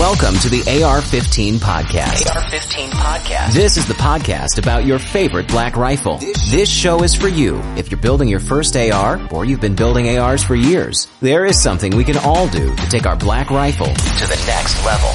Welcome to the AR-15 podcast. AR-15 podcast. This is the podcast about your favorite black rifle. This show is for you if you're building your first AR or you've been building ARs for years. There is something we can all do to take our black rifle to the next level.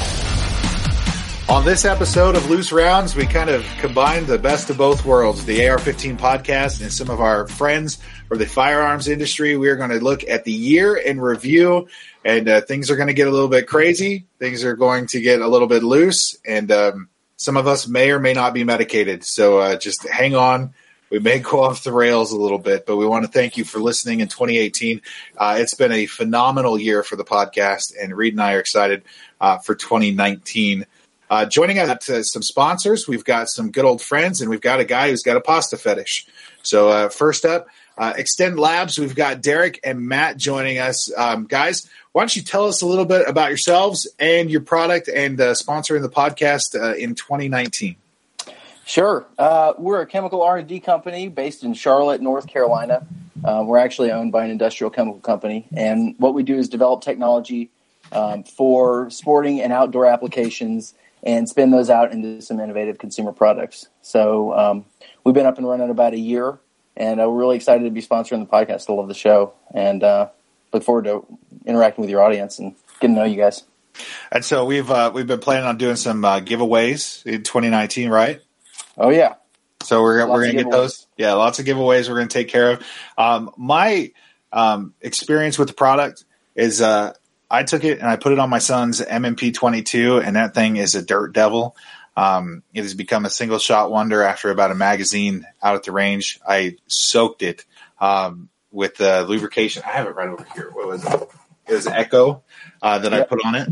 On this episode of Loose Rounds, we kind of combined the best of both worlds, the AR-15 podcast and some of our friends from the firearms industry. We are going to look at the year in review and uh, things are going to get a little bit crazy. Things are going to get a little bit loose and um, some of us may or may not be medicated. So uh, just hang on. We may go off the rails a little bit, but we want to thank you for listening in 2018. Uh, it's been a phenomenal year for the podcast, and Reed and I are excited uh, for 2019. Uh, joining us uh, some sponsors, we've got some good old friends, and we've got a guy who's got a pasta fetish. So first up, uh, Extend Labs, we've got Derek and Matt joining us. Um, guys, why don't you tell us a little bit about yourselves and your product and uh, sponsoring the podcast uh, in 2019? Sure. we're a chemical R&D company based in Charlotte, North Carolina. we're actually owned by an industrial chemical company, and what we do is develop technology um, for sporting and outdoor applications – and spin those out into some innovative consumer products. So um, we've been up and running about a year, and uh, we're really excited to be sponsoring the podcast. I love the show, and uh, look forward to interacting with your audience and getting to know you guys. And so we've uh, we've been planning on doing some uh, giveaways in 2019, right? Oh yeah. So we're lots we're gonna get those. Yeah, lots of giveaways we're gonna take care of. Um, my um, experience with the product is uh, I took it and I put it on my son's M&P 22, and that thing is a dirt devil. Um, it has become a single shot wonder after about a magazine out at the range. I soaked it um, with the lubrication. I have it right over here. What was it? It was Echo uh, that yep. I put on it.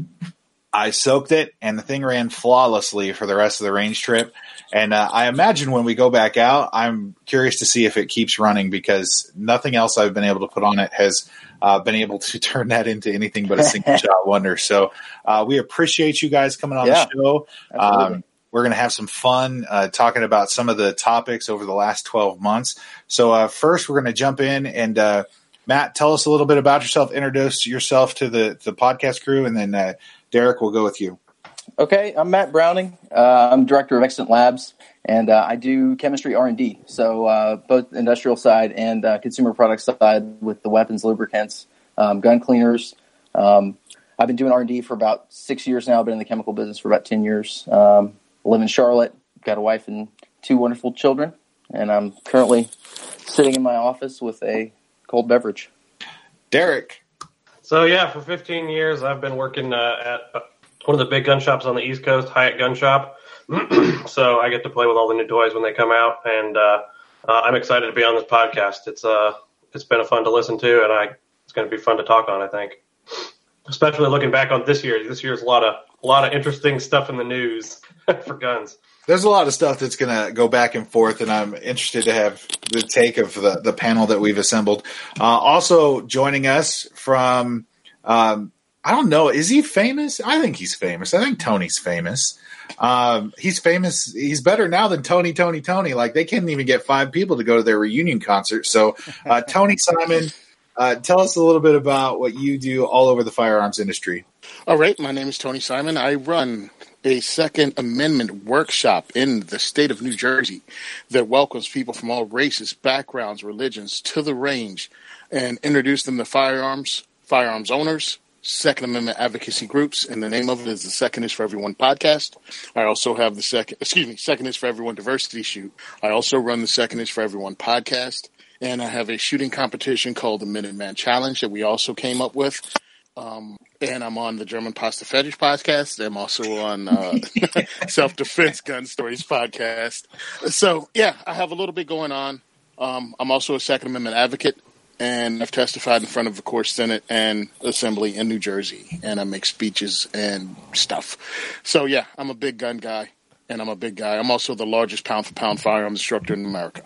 I soaked it, and the thing ran flawlessly for the rest of the range trip. And uh, I imagine when we go back out, I'm curious to see if it keeps running because nothing else I've been able to put on it has uh, been able to turn that into anything but a single shot wonder. So uh, we appreciate you guys coming on yeah, the show. Um, we're going to have some fun uh, talking about some of the topics over the last 12 months. So uh, first, we're going to jump in and uh, Matt, tell us a little bit about yourself. Introduce yourself to the the podcast crew, and then uh, Derek will go with you. Okay, I'm Matt Browning. I'm director of Extant Labs and uh, I do chemistry R and D. So uh, both industrial side and uh, consumer product side with the weapons, lubricants, um, gun cleaners. Um, I've been doing R and D for about six years now. I've been in the chemical business for about ten years. Um, live in Charlotte. Got a wife and two wonderful children, and I'm currently sitting in my office with a cold beverage. Derek. So yeah, for 15 years I've been working uh, at uh, one of the big gun shops on the East Coast, Hyatt Gun Shop. so I get to play with all the new toys when they come out, and uh, uh, I'm excited to be on this podcast. It's uh, it's been a fun to listen to, and I it's going to be fun to talk on. I think, especially looking back on this year. This year's a lot of a lot of interesting stuff in the news for guns. There's a lot of stuff that's going to go back and forth, and I'm interested to have the take of the, the panel that we've assembled. Uh, also joining us from, um, I don't know, is he famous? I think he's famous. I think Tony's famous. Um, he's famous. He's better now than Tony, Tony, Tony. Like they can't even get five people to go to their reunion concert. So, uh, Tony Simon, uh, tell us a little bit about what you do all over the firearms industry. All right, my name is Tony Simon. I run a Second Amendment workshop in the state of New Jersey that welcomes people from all races, backgrounds, religions to the range and introduce them to firearms, firearms owners, Second Amendment advocacy groups, and the name of it is the Second is for Everyone podcast. I also have the second, excuse me, Second is for Everyone diversity shoot. I also run the Second is for Everyone podcast, and I have a shooting competition called the Minuteman Challenge that we also came up with. Um, and I'm on the German Pasta Fetish podcast. I'm also on uh, Self Defense Gun Stories podcast. So yeah, I have a little bit going on. Um, I'm also a Second Amendment advocate and I've testified in front of the core Senate and Assembly in New Jersey, and I make speeches and stuff. So yeah, I'm a big gun guy, and I'm a big guy. I'm also the largest pound for pound firearms instructor in America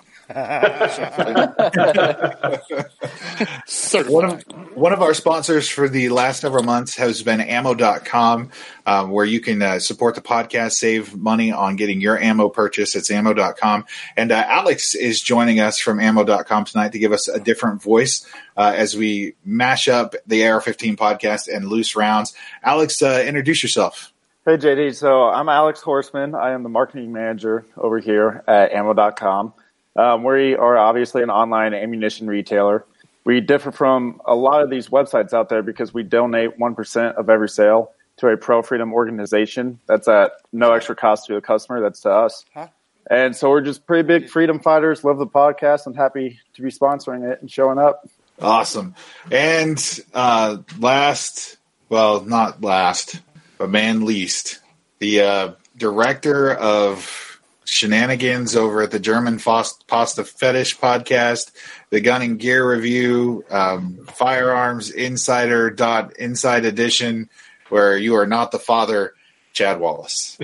one, of, one of our sponsors for the last several months has been ammo.com, um, where you can uh, support the podcast, save money on getting your ammo purchase. It's ammo.com. And uh, Alex is joining us from ammo.com tonight to give us a different voice uh, as we mash up the AR 15 podcast and loose rounds. Alex, uh, introduce yourself. Hey JD, so I'm Alex Horsman. I am the marketing manager over here at ammo.com. Um, we are obviously an online ammunition retailer. We differ from a lot of these websites out there because we donate 1% of every sale to a pro freedom organization. That's at no extra cost to the customer. That's to us. Huh? And so we're just pretty big freedom fighters, love the podcast, and happy to be sponsoring it and showing up. Awesome. And uh, last, well, not last, but man least, the uh, director of shenanigans over at the German Pasta Fetish podcast, the Gun and Gear Review, um, Firearms Insider dot Inside Edition, where you are not the father Chad Wallace.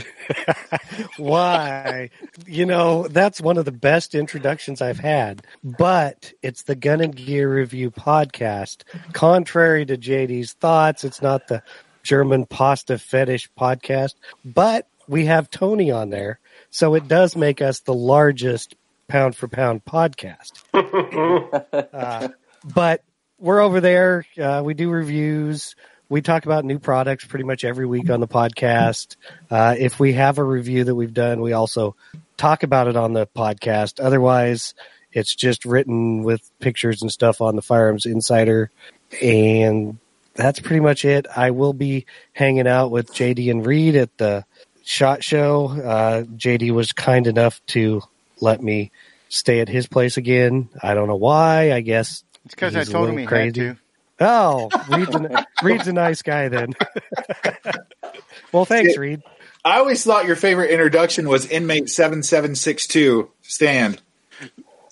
Why? You know, that's one of the best introductions I've had, but it's the Gun and Gear Review podcast. Contrary to JD's thoughts, it's not the German pasta fetish podcast, but we have Tony on there. So it does make us the largest pound for pound podcast. uh, but we're over there. Uh, we do reviews we talk about new products pretty much every week on the podcast. Uh, if we have a review that we've done, we also talk about it on the podcast. Otherwise, it's just written with pictures and stuff on the Firearms Insider. And that's pretty much it. I will be hanging out with JD and Reed at the SHOT Show. Uh, JD was kind enough to let me stay at his place again. I don't know why. I guess it's because I told him he crazy. had to. Oh, Reed's a, Reed's a nice guy then. well, thanks, Reed. I always thought your favorite introduction was inmate seven seven six two. Stand.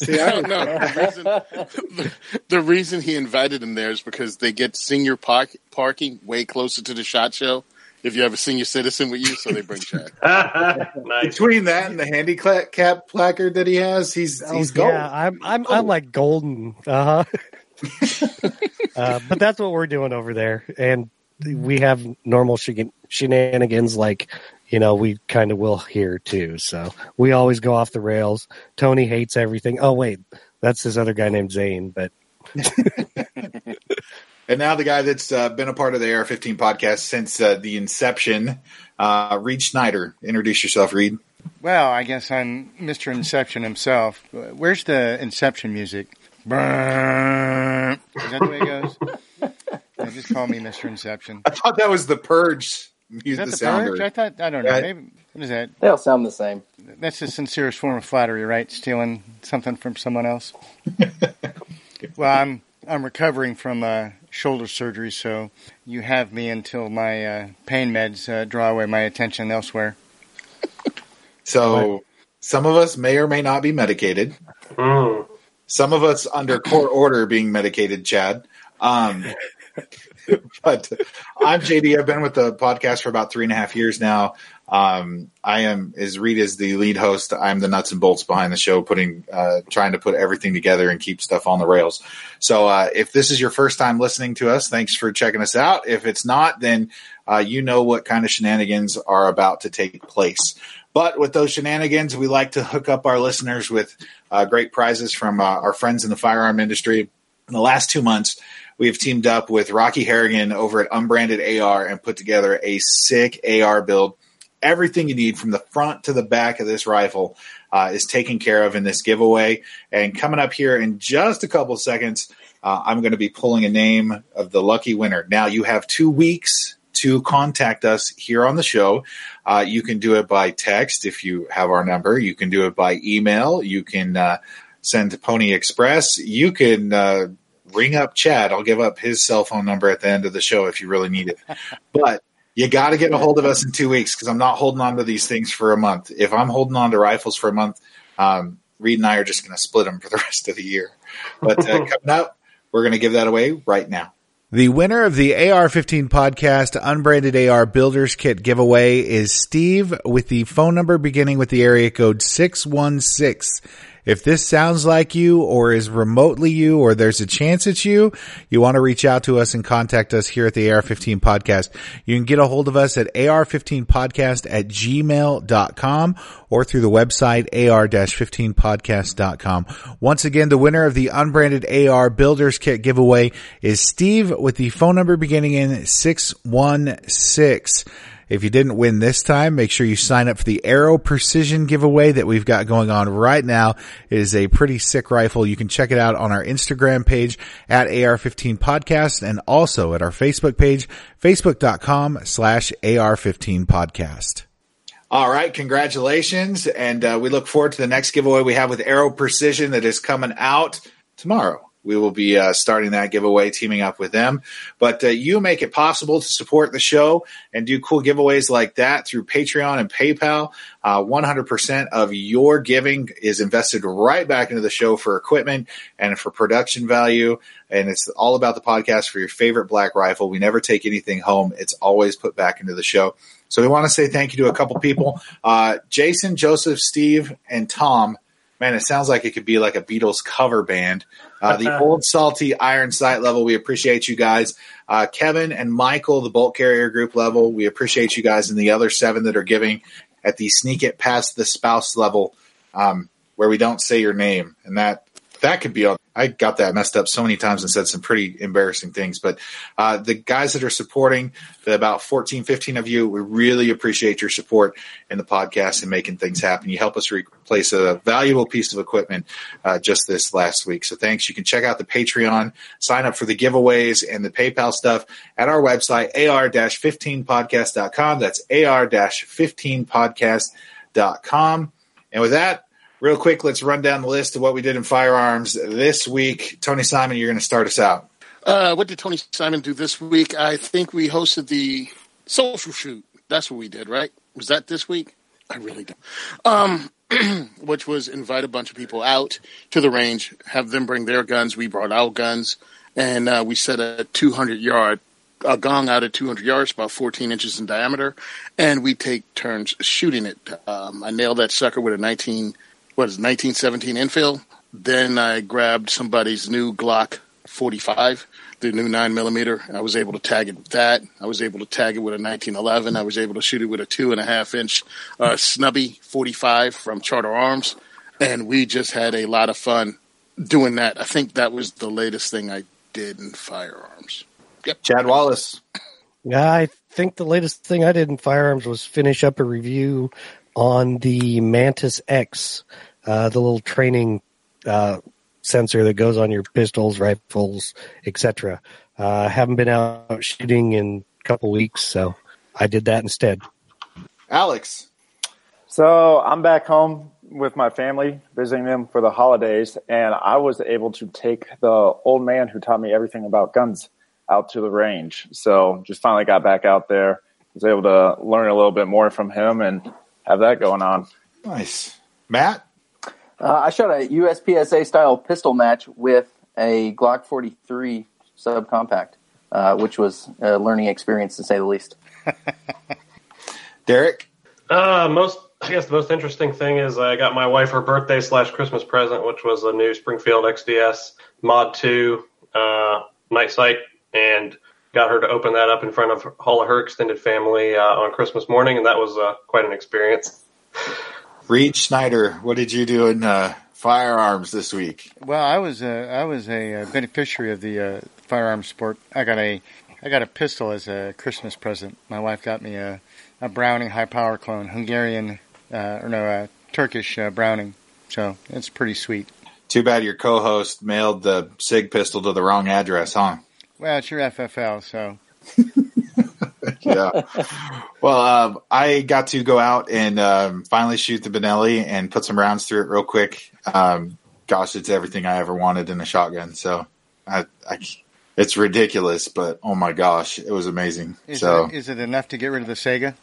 See, I don't know. The reason, the, the reason, he invited him there is because they get senior park, parking way closer to the shot show. If you have a senior citizen with you, so they bring Chad. nice. Between that and the handicap placard that he has, he's oh, he's golden. Yeah, I'm I'm, I'm like golden. Uh huh. uh, but that's what we're doing over there, and we have normal shenanigans like you know we kind of will here too. So we always go off the rails. Tony hates everything. Oh wait, that's this other guy named Zane, but. and now the guy that's uh, been a part of the AR-15 podcast since uh, the inception, uh, Reed Snyder. Introduce yourself, Reed. Well, I guess I'm Mr. Inception himself. Where's the Inception music? Is that the way it goes? Yeah, just call me Mr. Inception. I thought that was the Purge. Use is that the, the Purge? I thought I don't know. Maybe, what is that? They all sound the same. That's the sincerest form of flattery, right? Stealing something from someone else. well, I'm I'm recovering from uh, shoulder surgery, so you have me until my uh, pain meds uh, draw away my attention elsewhere. So, what? some of us may or may not be medicated. Mm. Some of us under court order being medicated, Chad. Um, but I'm JD. I've been with the podcast for about three and a half years now. Um, I am, as Reed is the lead host, I'm the nuts and bolts behind the show, putting, uh, trying to put everything together and keep stuff on the rails. So, uh, if this is your first time listening to us, thanks for checking us out. If it's not, then, uh, you know what kind of shenanigans are about to take place. But with those shenanigans, we like to hook up our listeners with uh, great prizes from uh, our friends in the firearm industry. In the last two months, we have teamed up with Rocky Harrigan over at Unbranded AR and put together a sick AR build. Everything you need from the front to the back of this rifle uh, is taken care of in this giveaway. And coming up here in just a couple seconds, uh, I'm going to be pulling a name of the lucky winner. Now, you have two weeks to contact us here on the show. Uh, you can do it by text if you have our number. You can do it by email. You can uh, send Pony Express. You can uh, ring up Chad. I'll give up his cell phone number at the end of the show if you really need it. But you got to get a hold of us in two weeks because I'm not holding on to these things for a month. If I'm holding on to rifles for a month, um, Reed and I are just going to split them for the rest of the year. But uh, coming up, we're going to give that away right now. The winner of the AR-15 podcast unbranded AR builders kit giveaway is Steve with the phone number beginning with the area code 616. If this sounds like you or is remotely you or there's a chance it's you, you want to reach out to us and contact us here at the AR15 podcast. You can get a hold of us at AR15podcast at gmail.com or through the website AR-15podcast.com. Once again, the winner of the unbranded AR builders kit giveaway is Steve with the phone number beginning in 616. If you didn't win this time, make sure you sign up for the Aero Precision giveaway that we've got going on right now. It is a pretty sick rifle. You can check it out on our Instagram page at AR15 podcast and also at our Facebook page, facebook.com slash AR15 podcast. All right, congratulations. And uh, we look forward to the next giveaway we have with Aero Precision that is coming out tomorrow we will be uh, starting that giveaway, teaming up with them. But uh, you make it possible to support the show and do cool giveaways like that through Patreon and PayPal. Uh, 100% of your giving is invested right back into the show for equipment and for production value. And it's all about the podcast for your favorite black rifle. We never take anything home. It's always put back into the show. So we want to say thank you to a couple people, uh, Jason, Joseph, Steve, and Tom man, it sounds like it could be like a Beatles cover band. Uh, the old salty iron sight level, we appreciate you guys. Uh, Kevin and Michael, the bolt carrier group level, we appreciate you guys, and the other seven that are giving at the sneak it past the spouse level, um, where we don't say your name, and that that could be. I got that messed up so many times and said some pretty embarrassing things. But uh, the guys that are supporting, the about 14, 15 of you, we really appreciate your support in the podcast and making things happen. You help us replace a valuable piece of equipment uh, just this last week. So thanks. You can check out the Patreon, sign up for the giveaways and the PayPal stuff at our website, ar-15podcast.com. That's ar-15podcast.com. And with that, real quick, let's run down the list of what we did in firearms this week. Tony Simon, you're going to start us out. Uh, what did Tony Simon do this week? I think we hosted the social shoot. That's what we did, right? Was that this week? I really don't. Um, which was invite a bunch of people out to the range, have them bring their guns. We brought our guns, and uh, we set a 200 yard a gong out at 200 yards, about 14 inches in diameter, and we take turns shooting it. Um, I nailed that sucker with a 19 what is 1917 Enfield. Then I grabbed somebody's new Glock 45, the new nine millimeter. I was able to tag it with that. I was able to tag it with a 1911. I was able to shoot it with a two and a half inch uh, snubby 45 from Charter Arms, and we just had a lot of fun doing that. I think that was the latest thing I did in firearms. Yep. Chad Wallace. Yeah, I think the latest thing I did in firearms was finish up a review on the Mantis X, uh, the little training uh, sensor that goes on your pistols, rifles, etc. Uh, haven't been out shooting in a couple weeks, so I did that instead. Alex. So I'm back home with my family, visiting them for the holidays, and I was able to take the old man who taught me everything about guns out to the range. So just finally got back out there, was able to learn a little bit more from him, and have that going on. Nice, Matt. Uh, I shot a USPSA style pistol match with a Glock 43 subcompact, uh, which was a learning experience to say the least. Derek. Uh, most I guess the most interesting thing is I got my wife her birthday slash Christmas present, which was a new Springfield XDS Mod Two uh, night sight, and got her to open that up in front of all of her extended family uh, on Christmas morning, and that was uh, quite an experience. Reed Snyder, what did you do in uh, firearms this week? Well, I was a, I was a beneficiary of the uh, firearms sport. I got a I got a pistol as a Christmas present. My wife got me a, a Browning high power clone, Hungarian uh, or no, a Turkish uh, Browning. So it's pretty sweet. Too bad your co-host mailed the Sig pistol to the wrong address, huh? Well, it's your FFL, so. yeah. Well, um, I got to go out and um, finally shoot the Benelli and put some rounds through it real quick. Um, gosh, it's everything I ever wanted in a shotgun. So, I, I, it's ridiculous, but oh my gosh, it was amazing. Is so, it, is it enough to get rid of the Saiga?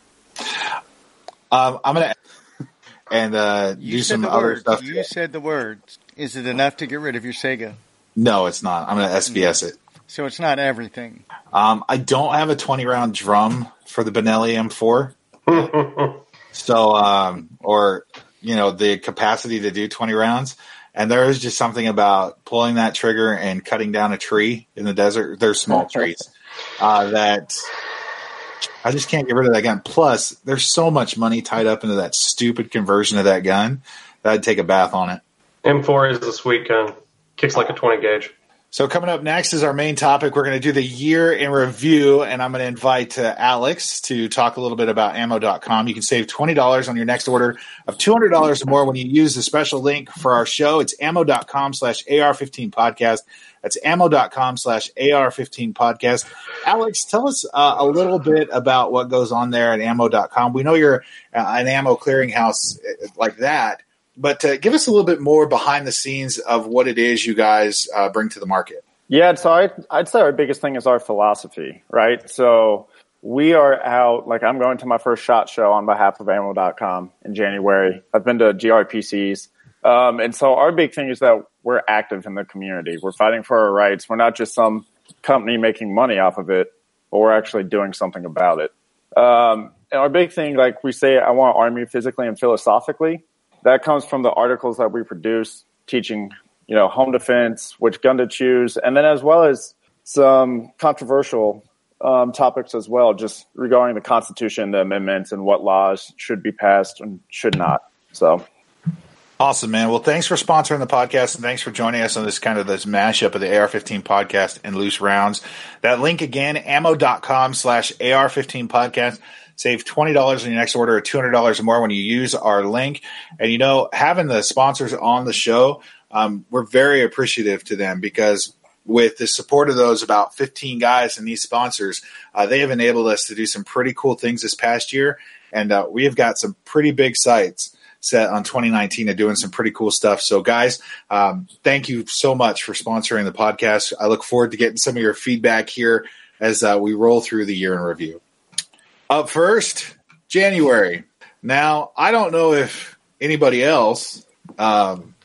Um, I'm gonna and uh, do some other word. stuff. You said the words. Is it enough to get rid of your Saiga? No, it's not. I'm gonna SBS it. So it's not everything. Um, I don't have a 20 round drum for the Benelli M4. so, um, or, you know, the capacity to do 20 rounds. And there is just something about pulling that trigger and cutting down a tree in the desert. They're small trees uh, that I just can't get rid of that gun. Plus, there's so much money tied up into that stupid conversion of that gun that I'd take a bath on it. M4 is a sweet gun. Kicks like a 20 gauge. So coming up next is our main topic. We're going to do the year in review, and I'm going to invite uh, Alex to talk a little bit about ammo.com. You can save $20 on your next order of $200 or more when you use the special link for our show. It's ammo.com slash AR15 podcast. That's ammo.com slash AR15 podcast. Alex, tell us uh, a little bit about what goes on there at ammo.com. We know you're uh, an ammo clearinghouse uh, like that but uh, give us a little bit more behind the scenes of what it is you guys uh, bring to the market. Yeah, so I'd, I'd say our biggest thing is our philosophy, right? So we are out, like I'm going to my first SHOT Show on behalf of ammo.com in January. I've been to GRPCs. Um, and so our big thing is that we're active in the community. We're fighting for our rights. We're not just some company making money off of it, but we're actually doing something about it. Um, and our big thing, like we say, I want to arm you physically and philosophically that comes from the articles that we produce teaching, you know, home defense, which gun to choose, and then as well as some controversial um, topics as well, just regarding the Constitution, the amendments, and what laws should be passed and should not. So. Awesome, man. Well, thanks for sponsoring the podcast and thanks for joining us on this kind of this mashup of the AR-15 podcast and loose rounds. That link again, ammo.com slash AR-15 podcast. Save $20 on your next order or $200 or more when you use our link. And you know, having the sponsors on the show, um, we're very appreciative to them because with the support of those about 15 guys and these sponsors, uh, they have enabled us to do some pretty cool things this past year. And uh, we have got some pretty big sights set on 2019 and doing some pretty cool stuff. So, guys, um, thank you so much for sponsoring the podcast. I look forward to getting some of your feedback here as uh, we roll through the year in review. Up first, January. Now, I don't know if anybody else. Um,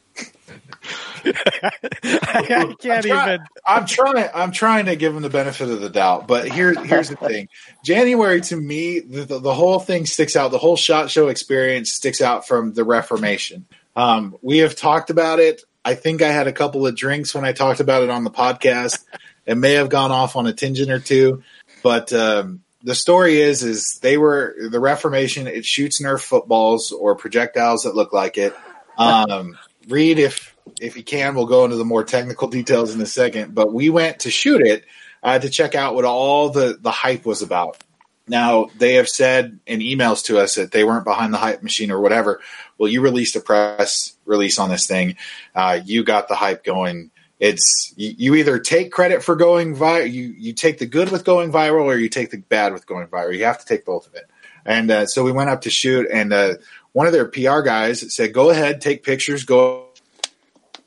I can't I'm try, even. I'm trying. I'm trying to give them the benefit of the doubt, but here, here's the thing. January to me, the, the, the, whole thing sticks out. The whole shot show experience sticks out from the Reformation. Um, we have talked about it. I think I had a couple of drinks when I talked about it on the podcast. It may have gone off on a tangent or two, but um, the story is is they were the Reformation. It shoots Nerf footballs or projectiles that look like it. Um, Reed, if if you can, we'll go into the more technical details in a second. But we went to shoot it uh, to check out what all the the hype was about. Now they have said in emails to us that they weren't behind the hype machine or whatever. Well, you released a press release on this thing. Uh, you got the hype going it's you, you, either take credit for going viral, you you take the good with going viral, or you take the bad with going viral. You have to take both of it. And uh, so we went up to shoot, and uh, one of their PR guys said, "Go ahead, take pictures, go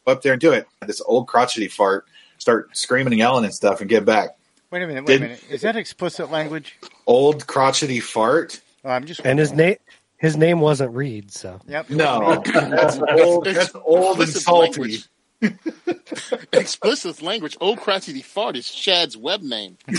up there and do it." This old crotchety fart start screaming and yelling and stuff, and get back. Wait a minute, wait Did, a minute. Is that explicit language? Old crotchety fart. Oh, I'm just and his name. His name wasn't Reed, so yep. No, that's old. That's old and salty. Language. Explicit language. Old the fart is Chad's web name.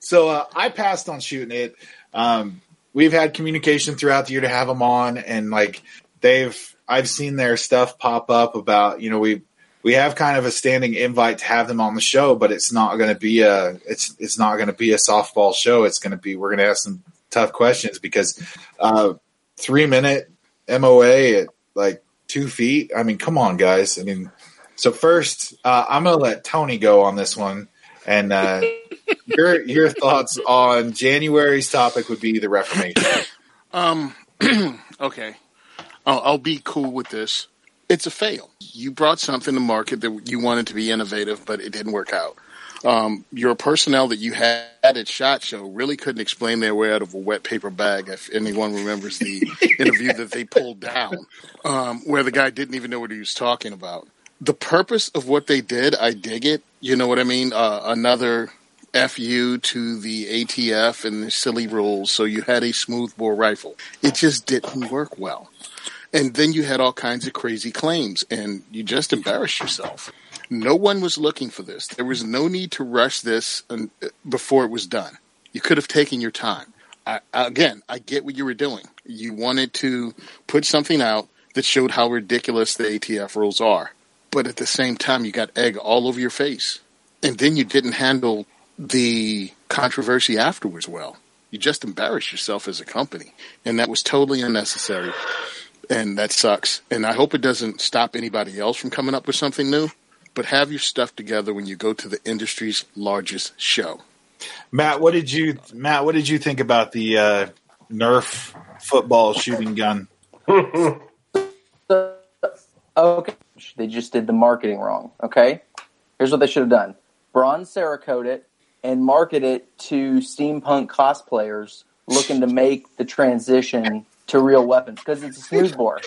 so uh, I passed on shooting it. Um, we've had communication throughout the year to have them on, and like they've, I've seen their stuff pop up about you know we we have kind of a standing invite to have them on the show, but it's not going to be a it's it's not going to be a softball show. It's going to be we're going to ask some tough questions because uh, three minute MOA at like two feet. I mean, come on, guys. I mean, so first, uh, I'm going to let Tony go on this one, and uh, your your thoughts on January's topic would be the Reformation. Um. okay, I'll, I'll be cool with this. It's a fail. You brought something to market that you wanted to be innovative, but it didn't work out um, your personnel that you had at Shot Show really couldn't explain their way out of a wet paper bag. If anyone remembers the interview that they pulled down, um, where the guy didn't even know what he was talking about. The purpose of what they did, I dig it. You know what I mean? Uh, another fu to the ATF and the silly rules. So you had a smoothbore rifle. It just didn't work well. And then you had all kinds of crazy claims, and you just embarrassed yourself. No one was looking for this. There was no need to rush this before it was done. You could have taken your time. I, again, I get what you were doing. You wanted to put something out that showed how ridiculous the ATF rules are. But at the same time, you got egg all over your face. And then you didn't handle the controversy afterwards well. You just embarrassed yourself as a company. And that was totally unnecessary. and that sucks. And I hope it doesn't stop anybody else from coming up with something new. But have your stuff together when you go to the industry's largest show. Matt, what did you Matt? What did you think about the uh, Nerf football shooting gun? okay, they just did the marketing wrong. Okay, here's what they should have done: bronze Cerakote it and market it to steampunk cosplayers looking to make the transition to real weapons because it's a smoothbore,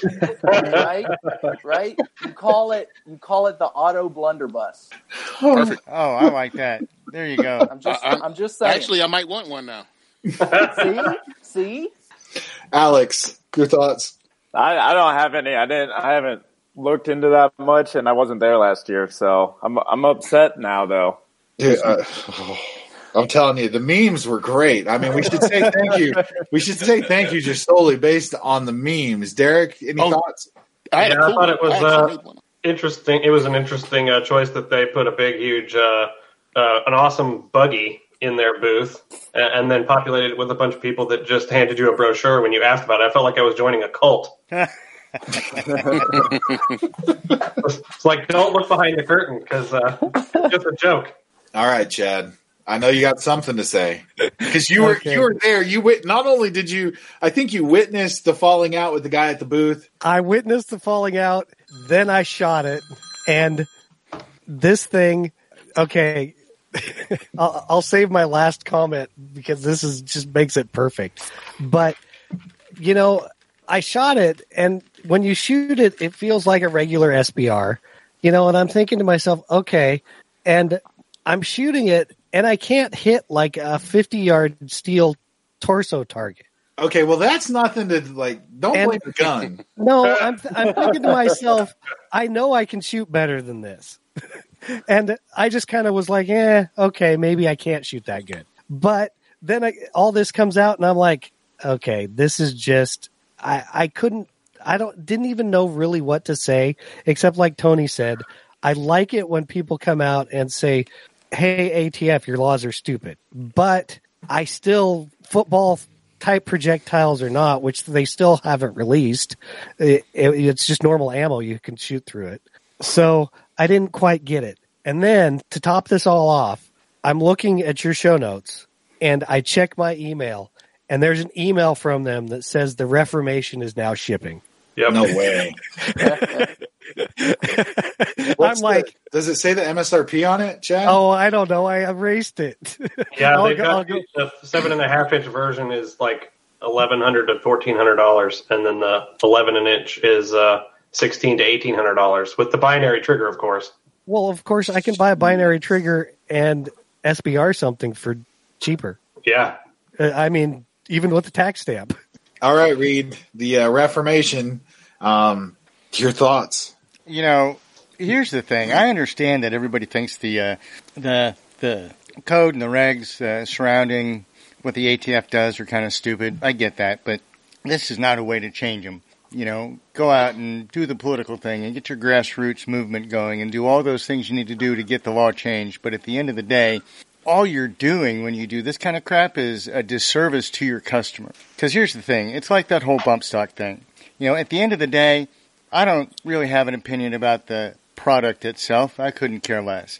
right? Right? You call it you call it the auto blunderbuss. Perfect. Oh, I like that. There you go. I'm just I- I'm just saying. Actually, I might want one now. see, see. Alex, your thoughts? I, I don't have any. I didn't. I haven't looked into that much, and I wasn't there last year, so I'm I'm upset now though. Dude, uh, I'm telling you, the memes were great. I mean, we should say thank you. We should say thank you just solely based on the memes. Derek, any Oh. thoughts? I Yeah, a I cool thought it was, uh, interesting. It was an interesting uh, choice that they put a big, huge, uh, uh, an awesome buggy in their booth, and, and then populated it with a bunch of people that just handed you a brochure when you asked about it. I felt like I was joining a cult. It's like don't look behind the curtain because uh, it's just a joke. All right, Chad. I know you got something to say because you were Okay. you were there. You wit- not only did you, I think you witnessed the falling out with the guy at the booth. I witnessed the falling out, then I shot it, and this thing. Okay, I'll, I'll save my last comment because this is just makes it perfect. But you know, I shot it, and when you shoot it, it feels like a regular SBR. You know, and I'm thinking to myself, okay, and I'm shooting it, and I can't hit like a 50 yard steel torso target. Okay, well that's nothing to like. Don't And- blame the gun. No, I'm I'm thinking to myself, I know I can shoot better than this, and I just kind of was like, eh, okay, maybe I can't shoot that good. But then I, all this comes out, and I'm like, okay, this is just I I couldn't I don't didn't even know really what to say except like Tony said, I like it when people come out and say, hey ATF, your laws are stupid, but I still football type projectiles or not, which they still haven't released. It, it, it's just normal ammo. You can shoot through it. So I didn't quite get it. And then to top this all off, I'm looking at your show notes and I check my email and there's an email from them that says the Reformation is now shipping. Yep. No way. I'm What's the- like, does it say the MSRP on it, Chad? oh, I don't know. I erased it. Yeah, they've go- got go- the seven and a half inch version is like eleven hundred to fourteen hundred dollars, and then the eleven an inch is uh, sixteen to eighteen hundred dollars with the binary trigger, of course. well, of course, I can buy a binary trigger and SBR something for cheaper. Yeah, Uh, I mean, even with the tax stamp. All right, Reed. The uh, Reformation. Um, your thoughts? You know, here's the thing. I understand that everybody thinks the uh, the the code and the regs uh, surrounding what the ATF does are kind of stupid. I get that, but this is not a way to change them. You know, go out and do the political thing and get your grassroots movement going and do all those things you need to do to get the law changed. But at the end of the day, all you're doing when you do this kind of crap is a disservice to your customer. Because here's the thing. It's like that whole bump stock thing. You know, at the end of the day, I don't really have an opinion about the product itself. I couldn't care less.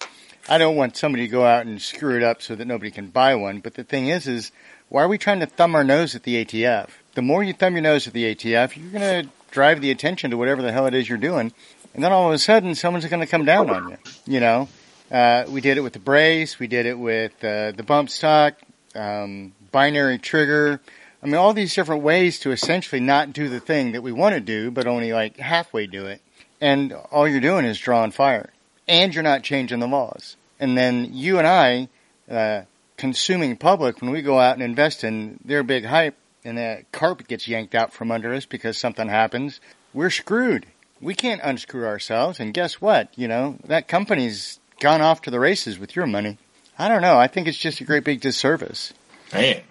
I don't want somebody to go out and screw it up so that nobody can buy one. But the thing is, is why are we trying to thumb our nose at the ATF? The more you thumb your nose at the ATF, you're going to drive the attention to whatever the hell it is you're doing. And then all of a sudden, someone's going to come down on you. You know, uh, we did it with the brace. We did it with uh, the bump stock, um, binary trigger. I mean, all these different ways to essentially not do the thing that we want to do, but only like halfway do it. And all you're doing is drawing fire. And you're not changing the laws. And then you and I, uh, consuming public, when we go out and invest in their big hype and that carpet gets yanked out from under us because something happens, we're screwed. We can't unscrew ourselves. And guess what? You know, that company's gone off to the races with your money. I don't know. I think it's just a great big disservice. Man,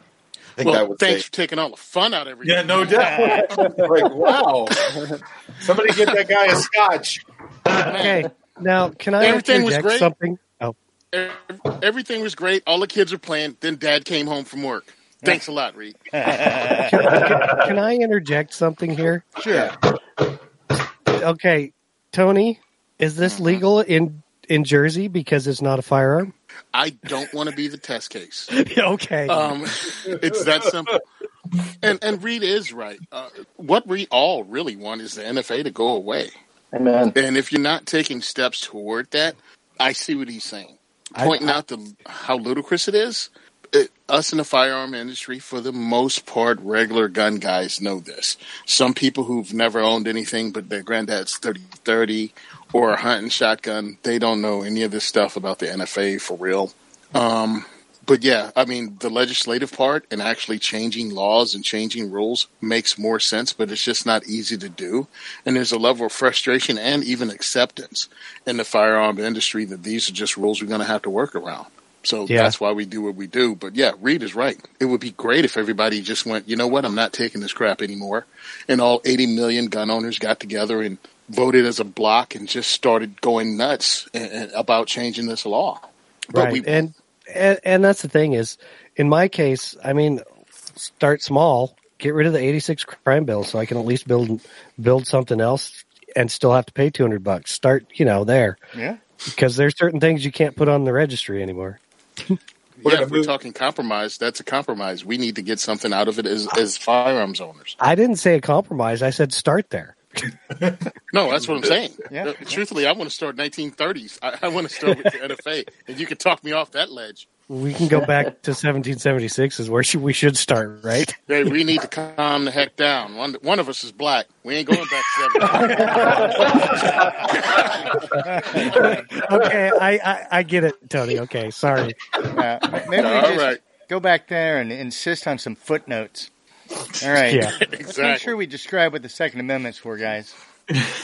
think that Well, would thanks say. for taking all the fun out of everything. Yeah, no doubt. like, wow. Somebody get that guy a scotch. Okay, now can I Everything was interject great. something? Oh, Everything was great. All the kids are playing. Then Dad came home from work. Thanks a lot, Reed. can, can, can I interject something here? Sure. okay, Tony, is this Mm-hmm. legal in in Jersey because it's not a firearm? I don't want to be the test case. okay. Um, it's that simple. And and Reed is right. Uh, what we all really want is the NFA to go away. Amen. And if you're not taking steps toward that, I see what he's saying. I- Pointing out the how ludicrous it is. It, us in the firearm industry, for the most part, regular gun guys know this. Some people who've never owned anything but their granddad's 30-30 or a hunting shotgun, they don't know any of this stuff about the NFA for real. Um, but yeah, I mean, the legislative part and actually changing laws and changing rules makes more sense, but it's just not easy to do. And there's a level of frustration and even acceptance in the firearm industry that these are just rules we're going to have to work around. So Yeah. that's why we do what we do. But yeah, Reed is right. It would be great if everybody just went, you know what, I'm not taking this crap anymore. And all 80 million gun owners got together and voted as a block and just started going nuts and, and about changing this law. But right. we and, and and that's the thing is, in my case, I mean, start small. Get rid of the '86 crime bill, so I can at least build build something else and still have to pay 200 bucks. Start, you know, there Yeah. because there's certain things you can't put on the registry anymore. yeah, if we're talking compromise, that's a compromise. We need to get something out of it as, as firearms owners. I didn't say a compromise. I said start there. No, that's what I'm saying. Yeah. Uh, Truthfully, I want to start 1930s. I, I want to start with the NFA, and you can talk me off that ledge. We can go back to 1776 is where should, we should start, right? Hey, we need to calm the heck down. One, one of us is black. We ain't going back to 70. okay, I, I I get it, Tony. Okay, sorry. Uh, maybe we All just right. go back there and insist on some footnotes. All right. Yeah. Let's make sure we describe what the Second Amendment's for, guys.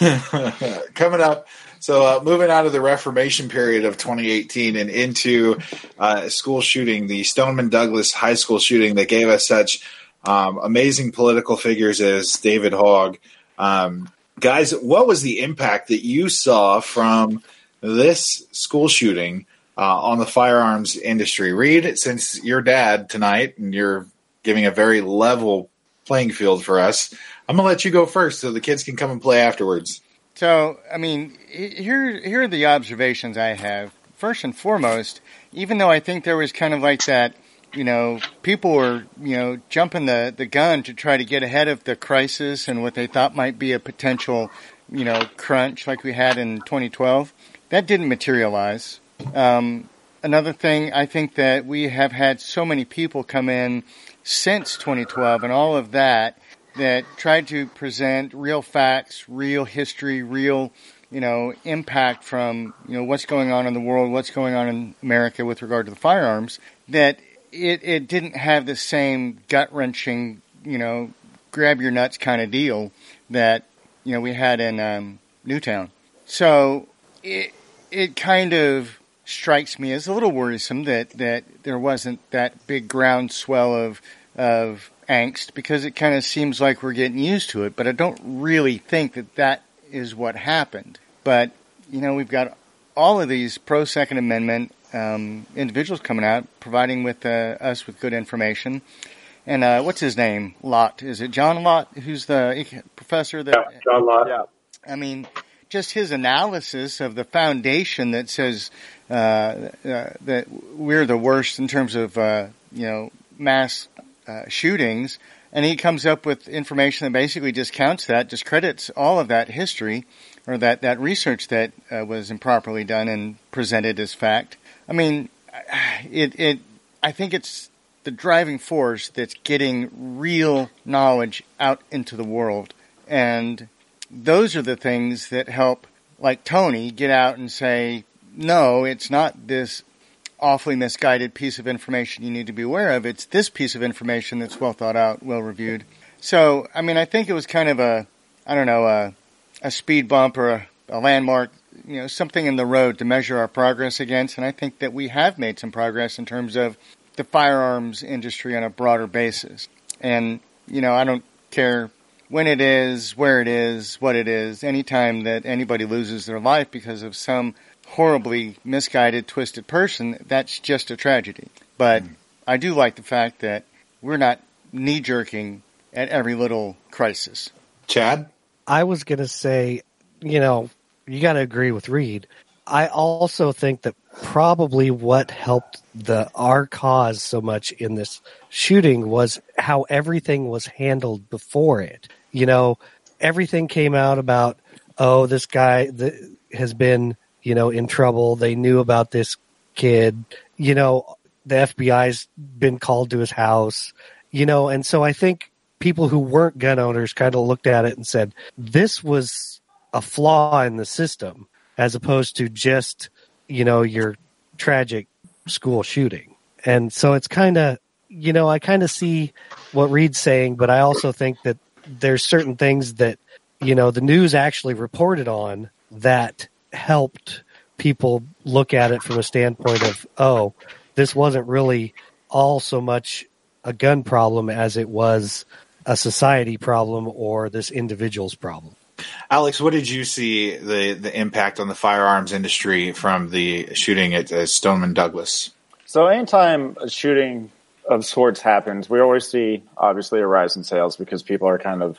coming up. So, uh, moving out of the Reformation period of 2018 and into uh, school shooting, the Stoneman Douglas High School shooting that gave us such um, amazing political figures as David Hogg. Um, guys, what was the impact that you saw from this school shooting uh, on the firearms industry? Reed, since your dad tonight and you're giving a very level playing field for us, I'm to let you go first so the kids can come and play afterwards. So, I mean, here here are the observations I have. First and foremost, even though I think there was kind of like that, you know, people were, you know, jumping the, the gun to try to get ahead of the crisis and what they thought might be a potential, you know, crunch like we had in 2012. That didn't materialize. Um, another thing, I think that we have had so many people come in since 2012 and all of that that tried to present real facts, real history, real, you know, impact from, you know, what's going on in the world, what's going on in America with regard to the firearms, that it, it didn't have the same gut wrenching, you know, grab your nuts kind of deal that, you know, we had in um, Newtown. So it, it kind of strikes me as a little worrisome that, that there wasn't that big groundswell of, of angst because it kind of seems like we're getting used to it, but I don't really think that that is what happened. But, you know, we've got all of these pro Second Amendment um, individuals coming out, providing with uh, us with good information. And uh, what's his name? Lott. Is it John Lott, who's the professor that Yeah, John Lott. Yeah. I mean, just his analysis of the foundation that says uh, uh, that we're the worst in terms of uh, you know mass uh, shootings, and he comes up with information that basically discounts that, discredits all of that history or that that research that uh, was improperly done and presented as fact. I mean, it it I think it's the driving force that's getting real knowledge out into the world and those are the things that help, like Tony, get out and say, no, it's not this awfully misguided piece of information you need to be aware of. It's this piece of information that's well thought out, well reviewed. So, I mean, I think it was kind of a, I don't know, a, a speed bump or a, a landmark, you know, something in the road to measure our progress against. And I think that we have made some progress in terms of the firearms industry on a broader basis. And, you know, I don't care when it is, where it is, what it is, anytime that anybody loses their life because of some horribly misguided, twisted person, that's just a tragedy. But hmm. I do like the fact that we're not knee jerking at every little crisis. Chad? I was going to say you know, you got to agree with Reed. I also think that probably what helped the our cause so much in this shooting was how everything was handled before it. You know, everything came out about oh this guy has been you know in trouble. They knew about this kid. You know, the FBI's been called to his house. You know, and so I think people who weren't gun owners kind of looked at it and said this was a flaw in the system as opposed to just you know your tragic school shooting. And so it's kind of you know I kind of see what Reed's saying, but I also think that there's certain things that you know the news actually reported on that helped people look at it from a standpoint of oh this wasn't really all so much a gun problem as it was a society problem or this individual's problem. Alex, what did you see the the impact on the firearms industry from the shooting at Stoneman Douglas? So, anytime a shooting of sorts happens, we always see obviously a rise in sales because people are kind of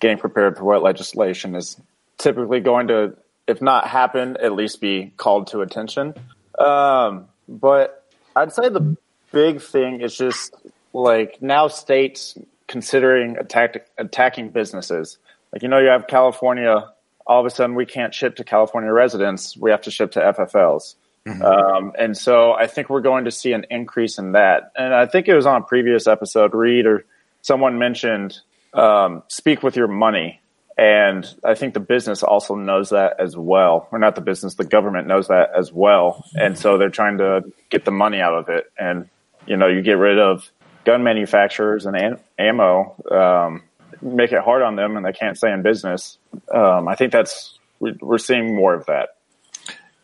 getting prepared for what legislation is typically going to, if not happen, at least be called to attention. Um, but I'd say the big thing is just like now states considering attack, attacking businesses. Like, you know, you have California, all of a sudden we can't ship to California residents, we have to ship to FFLs. Mm-hmm. Um, and so I think we're going to see an increase in that. And I think it was on a previous episode, Reed or someone mentioned um, speak with your money. And I think the business also knows that as well. Or not the business, the government knows that as well. And so they're trying to get the money out of it. And, you know, you get rid of gun manufacturers and am- ammo. Um, make it hard on them and they can't stay in business. Um, I think that's we're seeing more of that.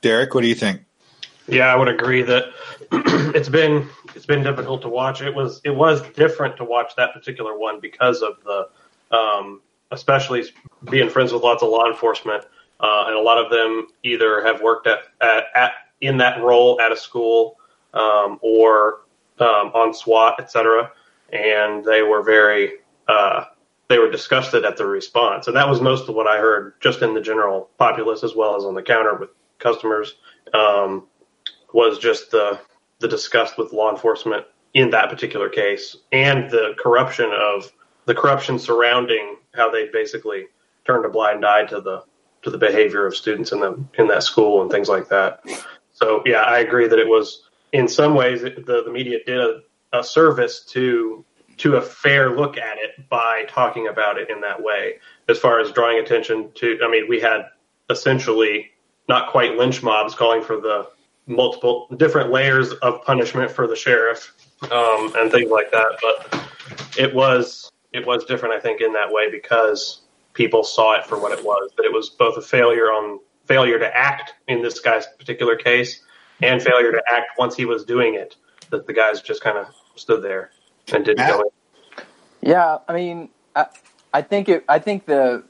Derek, what do you think? Yeah, I would agree that it's been it's been difficult to watch. It was it was different to watch that particular one because of the um, especially being friends with lots of law enforcement, uh, and a lot of them either have worked at, at, at in that role at a school um, or um, on SWAT, etc. And they were very uh, they were disgusted at the response. And that was most of what I heard just in the general populace as well as on the counter with customers um, was just the, the disgust with law enforcement in that particular case and the corruption of the corruption surrounding how they basically turned a blind eye to the to the behavior of students in the in that school and things like that. So yeah, I agree that it was in some ways the the media did a, a service to to a fair look at it by talking about it in that way. As far as drawing attention to, I mean, we had essentially not quite lynch mobs calling for the multiple different layers of punishment for the sheriff um, and things like that. But it was it was different, I think, in that way because people saw it for what it was. That it was both a failure on failure to act in this guy's particular case and failure to act once he was doing it. That the guys just kind of stood there and didn't Matt? go in. Yeah, I mean, I, I think it. I think the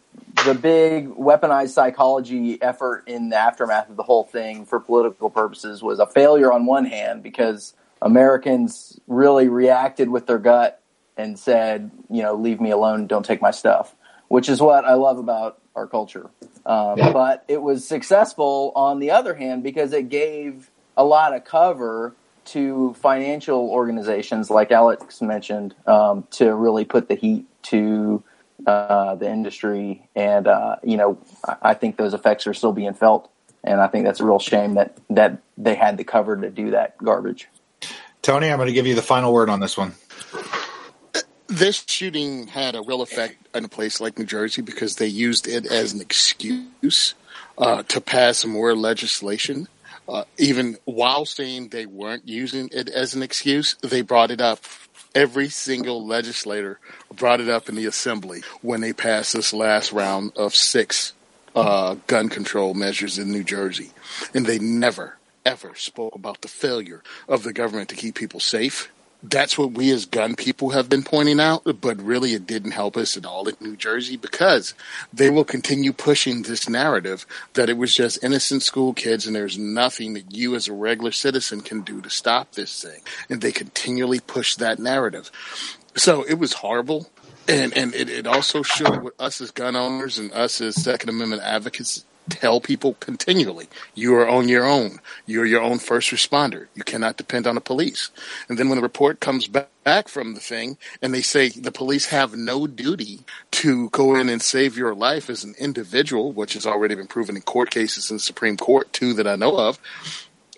the big weaponized psychology effort in the aftermath of the whole thing for political purposes was a failure on one hand because Americans really reacted with their gut and said, you know, leave me alone, don't take my stuff, which is what I love about our culture. Um, but it was successful on the other hand because it gave a lot of cover to financial organizations, like Alex mentioned, um, to really put the heat to uh, the industry. And uh, you know, I think those effects are still being felt, and I think that's a real shame that that they had the cover to do that garbage. Tony, I'm going to give you the final word on this one. This shooting had a real effect in a place like New Jersey because they used it as an excuse uh, to pass more legislation uh, even while saying they weren't using it as an excuse, they brought it up. Every single legislator brought it up in the assembly when they passed this last round of six uh, gun control measures in New Jersey. And they never, ever spoke about the failure of the government to keep people safe that's what we as gun people have been pointing out, but really it didn't help us at all in New Jersey because they will continue pushing this narrative that it was just innocent school kids and there's nothing that you as a regular citizen can do to stop this thing. And they continually push that narrative. So it was horrible. And, and it, it also showed what us as gun owners and us as Second Amendment advocates tell people continually, you are on your own. You're your own first responder. You cannot depend on the police. And then when the report comes back from the thing and they say the police have no duty to go in and save your life as an individual, which has already been proven in court cases in the Supreme Court, too, that I know of,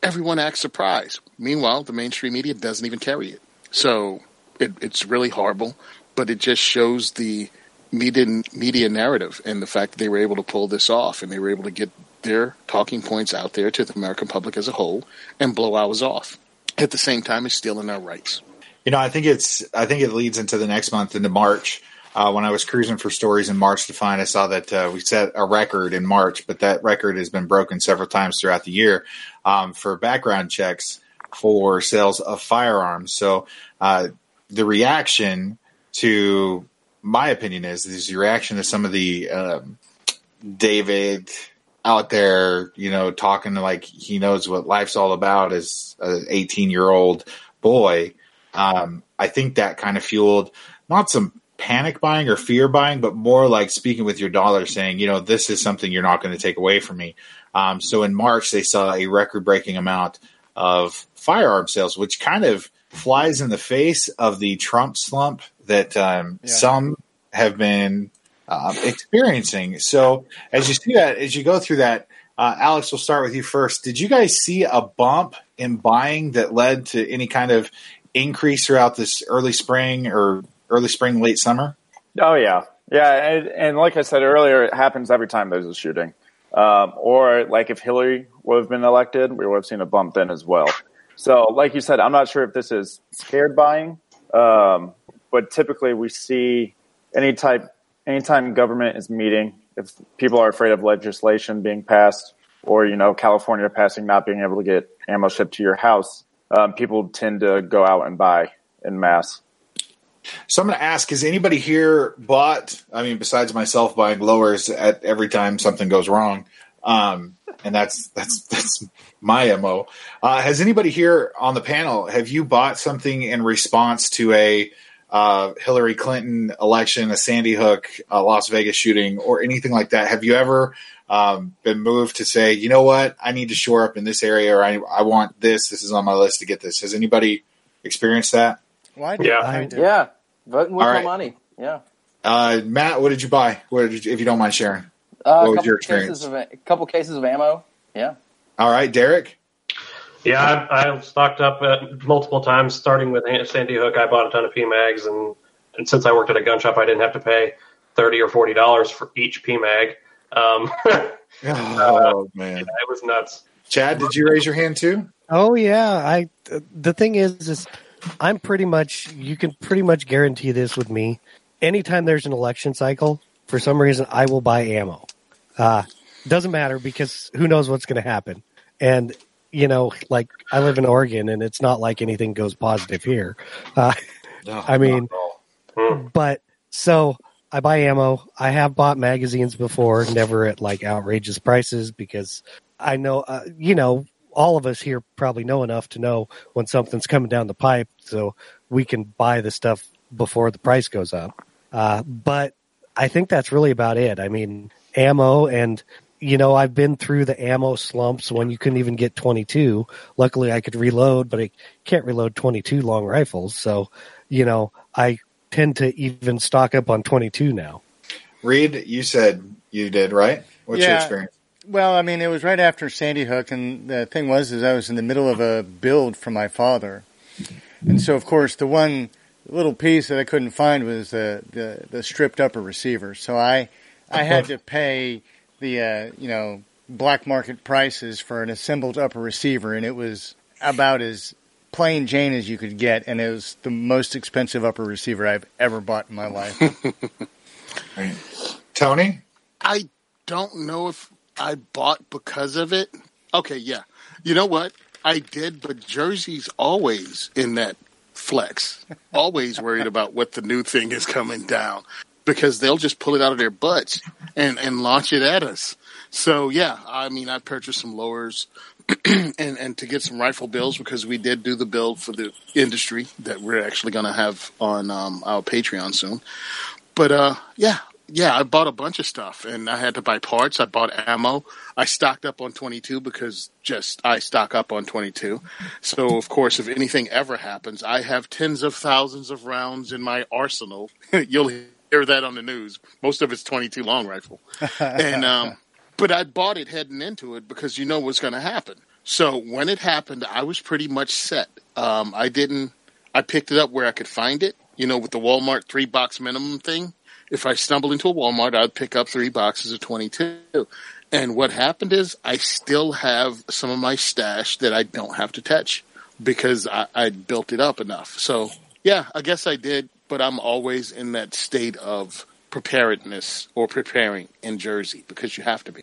everyone acts surprised. Meanwhile, the mainstream media doesn't even carry it. So it, it's really horrible, but it just shows the media, media narrative and the fact that they were able to pull this off and they were able to get their talking points out there to the American public as a whole and blow ours off at the same time as stealing our rights. You know, I think it's I think it leads into the next month into March. Uh, when I was cruising for stories in March to find, I saw that uh, we set a record in March, but that record has been broken several times throughout the year um, for background checks for sales of firearms. So uh, the reaction to my opinion is is the reaction to some of the um, David out there, you know, talking like he knows what life's all about as an 18 year old boy. Um, I think that kind of fueled not some panic buying or fear buying, but more like speaking with your dollar, saying, you know, this is something you're not going to take away from me. Um, so in March, they saw a record breaking amount of firearm sales, which kind of flies in the face of the Trump slump that um, yeah. some have been uh, experiencing. So as you see that, as you go through that, uh, Alex, we'll start with you first. Did you guys see a bump in buying that led to any kind of increase throughout this early spring or early spring, late summer? Oh yeah, yeah, and, and like I said earlier, it happens every time there's a shooting. Um, or like if Hillary would have been elected, we would have seen a bump then as well. So, like you said, I'm not sure if this is scared buying, um, but typically we see any type, anytime government is meeting, if people are afraid of legislation being passed, or you know California passing not being able to get ammo shipped to your house, um, people tend to go out and buy in mass. So I'm going to ask: Has anybody here bought? I mean, besides myself buying lowers at every time something goes wrong, um, and that's that's that's my mo. Uh, has anybody here on the panel have you bought something in response to a uh, Hillary Clinton election, a Sandy Hook, a Las Vegas shooting, or anything like that? Have you ever um, been moved to say, you know what, I need to shore up in this area, or I, I want this. This is on my list to get this. Has anybody experienced that? Well, yeah, I yeah, voting with my money. Yeah. Uh, Matt, what did you buy? What did you, if you don't mind sharing? Uh, what was your experience? Of, a couple cases of ammo. Yeah. All right, Derek. Yeah, I, I stocked up multiple times, starting with Sandy Hook. I bought a ton of PMags, and, and since I worked at a gun shop, I didn't have to pay thirty or forty dollars for each PMag. Um, oh uh, man, yeah, it was nuts. Chad, did you raise your hand too? Oh yeah, I. The thing is, is I'm pretty much. You can pretty much guarantee this with me. Anytime there's an election cycle, for some reason, I will buy ammo. Uh, doesn't matter because who knows what's going to happen. And, you know, like I live in Oregon and it's not like anything goes positive here. Uh, no, I mean, but so I buy ammo. I have bought magazines before, never at like outrageous prices because I know, uh, you know, all of us here probably know enough to know when something's coming down the pipe so we can buy the stuff before the price goes up. Uh, but I think that's really about it. I mean, ammo and you know, I've been through the ammo slumps when you couldn't even get 22. Luckily, I could reload, but I can't reload 22 long rifles. So, you know, I tend to even stock up on 22 now. Reed, you said you did, right? What's yeah. your experience? Well, I mean, it was right after Sandy Hook, and the thing was, is I was in the middle of a build for my father, and so of course the one little piece that I couldn't find was the the, the stripped upper receiver. So I I had to pay the uh, you know black market prices for an assembled upper receiver, and it was about as plain Jane as you could get, and it was the most expensive upper receiver I've ever bought in my life. Tony, I don't know if I bought because of it. Okay, yeah, you know what? I did, but Jersey's always in that flex. Always worried about what the new thing is coming down because they'll just pull it out of their butts and, and launch it at us. So yeah, I mean, I purchased some lowers and, and to get some rifle bills because we did do the build for the industry that we're actually going to have on um, our Patreon soon. But uh, yeah, yeah, I bought a bunch of stuff and I had to buy parts. I bought ammo. I stocked up on 22 because just I stock up on 22. So of course, if anything ever happens, I have tens of thousands of rounds in my arsenal. You'll hear that on the news. Most of it's 22 long rifle. and, um, but I bought it heading into it because you know what's going to happen. So when it happened, I was pretty much set. Um, I didn't, I picked it up where I could find it, you know, with the Walmart three box minimum thing if I stumbled into a Walmart, I'd pick up three boxes of 22. And what happened is I still have some of my stash that I don't have to touch because I, I built it up enough. So yeah, I guess I did, but I'm always in that state of preparedness or preparing in Jersey because you have to be.